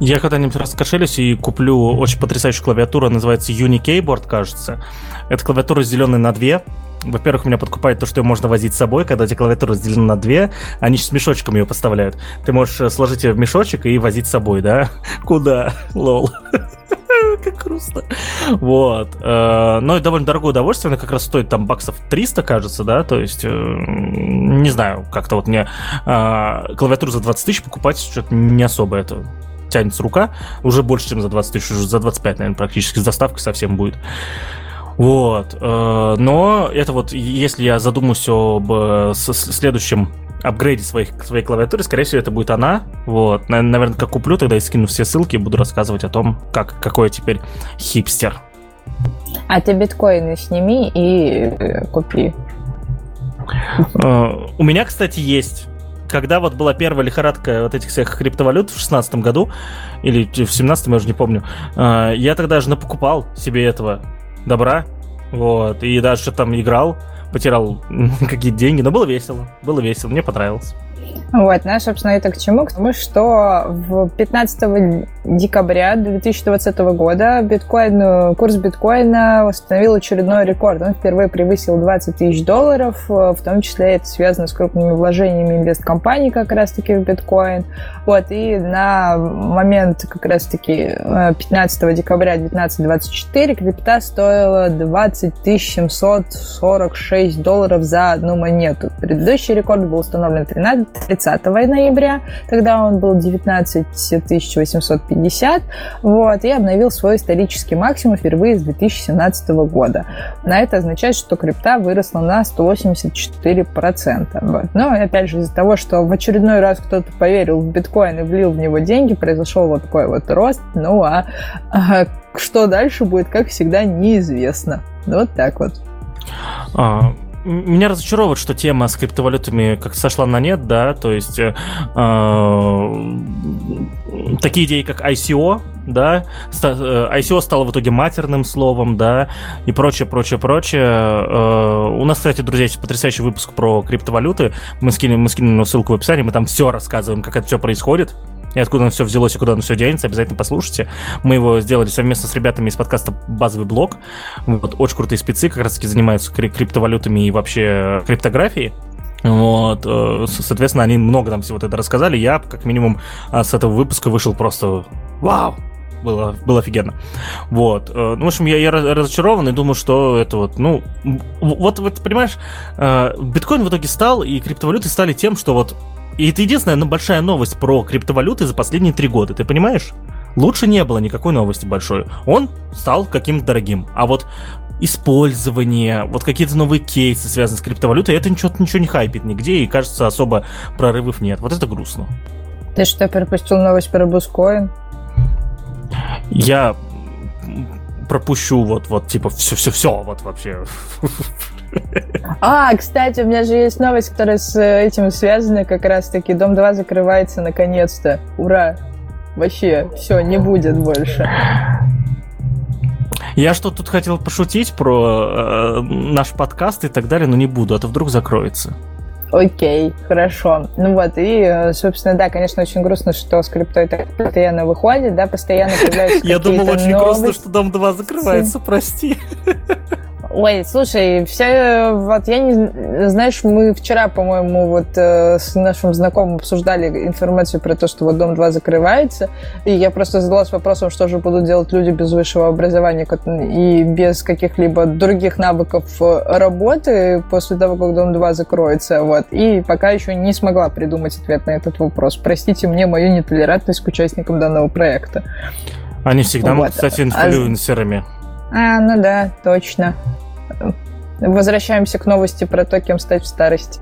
[SPEAKER 1] Я когда-нибудь раскошелюсь и куплю очень потрясающую клавиатуру, называется Unikeyboard, кажется. Это клавиатура разделенная на две, во-первых, меня подкупает то, что ее можно возить с собой, когда эти клавиатуры разделены на две, они с мешочком ее поставляют. Ты можешь э, сложить ее в мешочек и возить с собой, да? Куда? Лол. Как грустно. Вот. Э, но это довольно дорогое удовольствие. Она как раз стоит там баксов 300, кажется, да? То есть, э, не знаю, как-то вот мне клавиатуру за 20 тысяч покупать что-то не особо это тянется рука. Уже больше, чем за 20 тысяч, уже за 25, наверное, практически с доставкой совсем будет. Вот. Э, но это вот, если я задумаюсь об э, следующем апгрейде своих, своей клавиатуры, скорее всего, это будет она. Вот. Наверное, как куплю, тогда я скину все ссылки и буду рассказывать о том, как, какой я теперь хипстер.
[SPEAKER 2] А ты биткоины сними и э, купи.
[SPEAKER 1] У меня, кстати, есть когда вот была первая лихорадка вот этих всех криптовалют в шестнадцатом году, или в семнадцатом, я уже не помню, я тогда же напокупал себе этого добра. Вот. И даже там играл, потерял какие-то деньги, но было весело. Было весело, мне понравилось.
[SPEAKER 2] Вот, ну, собственно, это к чему? К тому, что в 15 декабря 2020 года биткоин, курс биткоина установил очередной рекорд. Он впервые превысил 20 тысяч долларов, в том числе это связано с крупными вложениями инвесткомпаний как раз-таки в биткоин. Вот, и на момент как раз-таки 15 декабря 2024 крипта стоила 20 746 долларов за одну монету. Предыдущий рекорд был установлен 13 30 ноября, тогда он был 19 850, вот, и обновил свой исторический максимум впервые с 2017 года. На это означает, что крипта выросла на 184%. Вот. Но, опять же, из-за того, что в очередной раз кто-то поверил в биткоин и влил в него деньги, произошел вот такой вот рост, ну а, а что дальше будет, как всегда, неизвестно. Вот так вот.
[SPEAKER 1] А, меня разочаровывает, что тема с криптовалютами как сошла на нет, да, то есть э, такие идеи, как ICO, да, э, ICO стало в итоге матерным словом, да, и прочее, прочее, прочее. Э, у нас, кстати, друзья, есть потрясающий выпуск про криптовалюты, мы скинем, мы скинем ссылку в описании, мы там все рассказываем, как это все происходит, и откуда оно все взялось и куда оно все денется, обязательно послушайте. Мы его сделали совместно с ребятами из подкаста «Базовый блок». Вот, очень крутые спецы, как раз таки занимаются криптовалютами и вообще криптографией. Вот, э, соответственно, они много там всего это рассказали. Я, как минимум, а, с этого выпуска вышел просто вау, было, было офигенно. Вот. Э, ну, в общем, я, я разочарован и думаю, что это вот, ну, вот, вот понимаешь, э, биткоин в итоге стал, и криптовалюты стали тем, что вот и это единственная ну, большая новость про криптовалюты за последние три года, ты понимаешь? Лучше не было никакой новости большой. Он стал каким-то дорогим. А вот использование, вот какие-то новые кейсы, связанные с криптовалютой, это ничего, ничего не хайпит нигде, и кажется, особо прорывов нет. Вот это грустно.
[SPEAKER 2] Ты что, пропустил новость про Бускоин?
[SPEAKER 1] Я пропущу вот, вот, типа, все-все-все, вот вообще.
[SPEAKER 2] А, кстати, у меня же есть новость, которая с этим связана как раз-таки. Дом 2 закрывается наконец-то. Ура! Вообще, все, не будет больше.
[SPEAKER 1] Я что тут хотел пошутить про э, наш подкаст и так далее, но не буду, а то вдруг закроется.
[SPEAKER 2] Окей, хорошо. Ну вот, и, собственно, да, конечно, очень грустно, что скриптой так постоянно выходит, да, постоянно появляются
[SPEAKER 1] Я думал, очень грустно, что Дом 2 закрывается, прости.
[SPEAKER 2] Ой, слушай, все, вот я не, знаешь, мы вчера, по-моему, вот э, с нашим знакомым обсуждали информацию про то, что вот Дом 2 закрывается, и я просто задалась вопросом, что же будут делать люди без высшего образования и без каких-либо других навыков э, работы после того, как Дом 2 закроется, вот, и пока еще не смогла придумать ответ на этот вопрос. Простите мне мою нетолерантность к участникам данного проекта.
[SPEAKER 1] Они всегда, вот. кстати, инфлюенсерами.
[SPEAKER 2] А, ну да, точно. Возвращаемся к новости про то, кем стать в старости.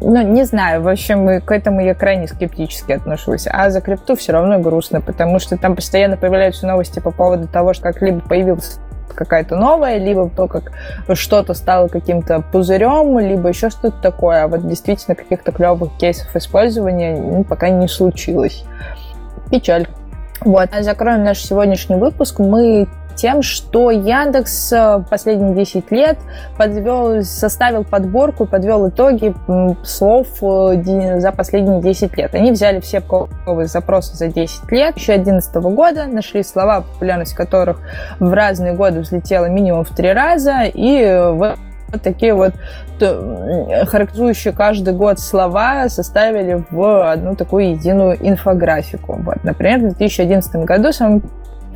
[SPEAKER 2] Ну, не знаю, в общем, к этому я крайне скептически отношусь. А за крипту все равно грустно, потому что там постоянно появляются новости по поводу того, что как либо появилась какая-то новая, либо то, как что-то стало каким-то пузырем, либо еще что-то такое. А вот действительно каких-то клевых кейсов использования ну, пока не случилось. Печаль. Вот, а закроем наш сегодняшний выпуск. Мы тем, что Яндекс э, последние 10 лет подвел, составил подборку, подвел итоги слов э, за последние 10 лет. Они взяли все поисковые запросы за 10 лет, еще 2011 года, нашли слова, популярность которых в разные годы взлетела минимум в три раза, и вот вот такие вот характеризующие каждый год слова составили в одну такую единую инфографику. Вот. Например, в 2011 году самым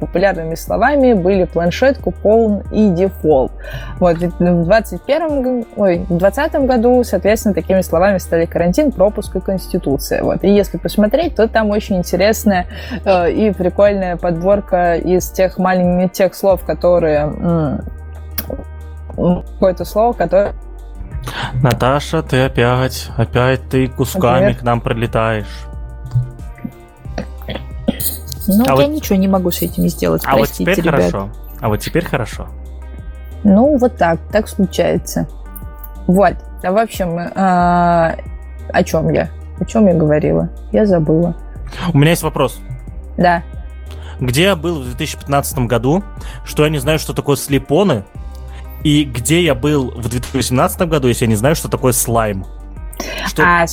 [SPEAKER 2] популярными словами были планшет, купон и дефолт. Вот, в 21 ой, в 20 году, соответственно, такими словами стали карантин, пропуск и конституция. Вот. И если посмотреть, то там очень интересная э, и прикольная подборка из тех маленьких тех слов, которые какое-то слово, которое
[SPEAKER 1] Наташа, ты опять, опять ты кусками Например? к нам пролетаешь.
[SPEAKER 2] Ну, а я вот... ничего не могу с этим сделать.
[SPEAKER 1] А Простите, вот теперь ребят. хорошо. А вот теперь хорошо.
[SPEAKER 2] Ну, вот так, так случается. Вот. А в общем, а, о чем я? О чем я говорила? Я забыла.
[SPEAKER 1] У меня есть вопрос.
[SPEAKER 2] Да.
[SPEAKER 1] Где я был в 2015 году, что я не знаю, что такое слепоны, и где я был в 2018 году, если я не знаю, что такое слайм?
[SPEAKER 2] Что... А,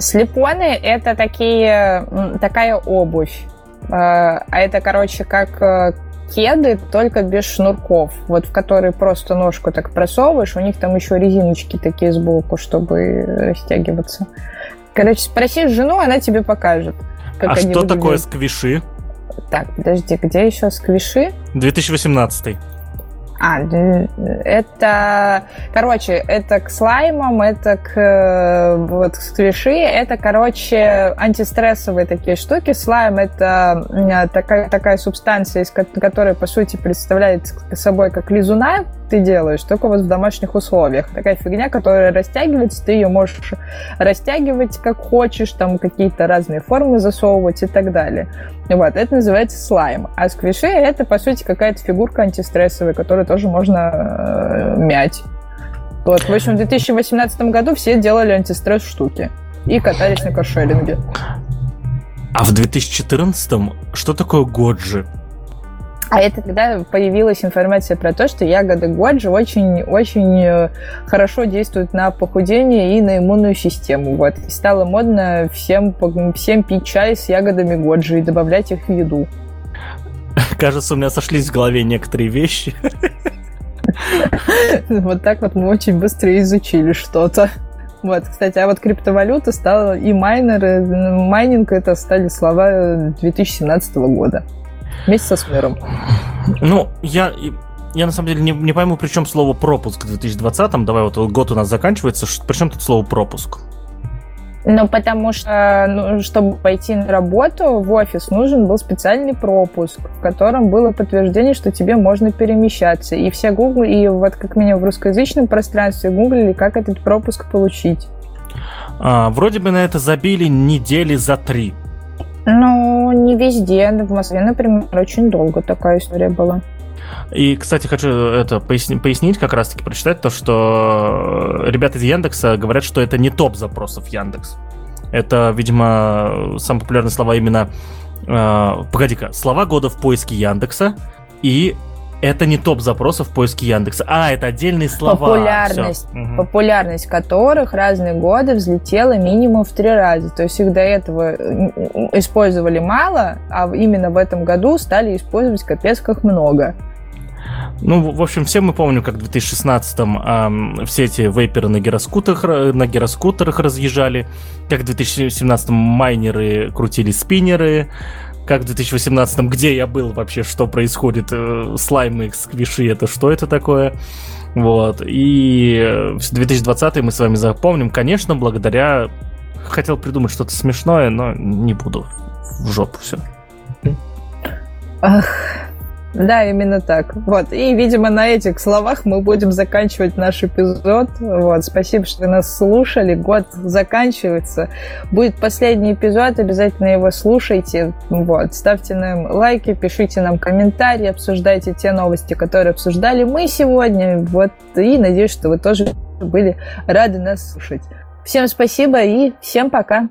[SPEAKER 2] слепоны это такие, такая обувь. А, а это, короче, как э, кеды, только без шнурков, вот в которые просто ножку так просовываешь, у них там еще резиночки такие сбоку, чтобы растягиваться. Короче, спроси жену, она тебе покажет.
[SPEAKER 1] Как а что выглядят. такое сквиши?
[SPEAKER 2] Так, подожди, где еще сквиши?
[SPEAKER 1] 2018.
[SPEAKER 2] А, это, короче, это к слаймам, это к вот к сквиши, это, короче, антистрессовые такие штуки. Слайм это такая, такая субстанция, из которой, по сути, представляет собой как лизуна, ты делаешь, только вот в домашних условиях. Такая фигня, которая растягивается, ты ее можешь растягивать как хочешь, там какие-то разные формы засовывать и так далее. Вот, это называется слайм. А сквиши — это, по сути, какая-то фигурка антистрессовая, которую тоже можно э, мять. Вот, в общем, в 2018 году все делали антистресс штуки и катались на каршеринге.
[SPEAKER 1] А в 2014 что такое Годжи?
[SPEAKER 2] А это когда появилась информация про то, что ягоды годжи очень-очень э, хорошо действуют на похудение и на иммунную систему. Вот. И стало модно всем, всем пить чай с ягодами годжи и добавлять их в еду.
[SPEAKER 1] Кажется, у меня сошлись в голове некоторые вещи.
[SPEAKER 2] Вот так вот мы очень быстро изучили что-то. Вот, кстати, а вот криптовалюта стала и майнеры, майнинг это стали слова 2017 года. Вместе со Смиром.
[SPEAKER 1] Ну, я, я на самом деле не, не пойму, при чем слово пропуск в 2020-м. Давай вот год у нас заканчивается. При чем тут слово пропуск?
[SPEAKER 2] Ну, потому что, ну, чтобы пойти на работу в офис, нужен был специальный пропуск, в котором было подтверждение, что тебе можно перемещаться. И все Google, и вот как минимум в русскоязычном пространстве гуглили, как этот пропуск получить.
[SPEAKER 1] А, вроде бы на это забили недели за три.
[SPEAKER 2] Ну, не везде. В Москве, например, очень долго такая история была.
[SPEAKER 1] И, кстати, хочу это пояснить, пояснить как раз-таки, прочитать то, что ребята из Яндекса говорят, что это не топ запросов Яндекс. Это, видимо, самые популярные слова именно... Э, погоди-ка, слова года в поиске Яндекса и это не топ запросов в поиске Яндекса. А, это отдельные слова.
[SPEAKER 2] Популярность, Все. популярность которых разные годы взлетела минимум в три раза. То есть их до этого использовали мало, а именно в этом году стали использовать капец как много.
[SPEAKER 1] Ну, в общем, все мы помним, как в 2016-м э, все эти вейперы на гироскутерах, на гироскутерах разъезжали, как в 2017-м майнеры крутили спиннеры, как в 2018-м, где я был вообще, что происходит, э, слаймы, сквиши, это что это такое? Вот. И 2020 мы с вами запомним, конечно, благодаря... Хотел придумать что-то смешное, но не буду. В жопу все.
[SPEAKER 2] Ах, да, именно так. Вот. И, видимо, на этих словах мы будем заканчивать наш эпизод. Вот. Спасибо, что нас слушали. Год заканчивается. Будет последний эпизод, обязательно его слушайте. Вот. Ставьте нам лайки, пишите нам комментарии, обсуждайте те новости, которые обсуждали мы сегодня. Вот. И надеюсь, что вы тоже были рады нас слушать. Всем спасибо и всем пока.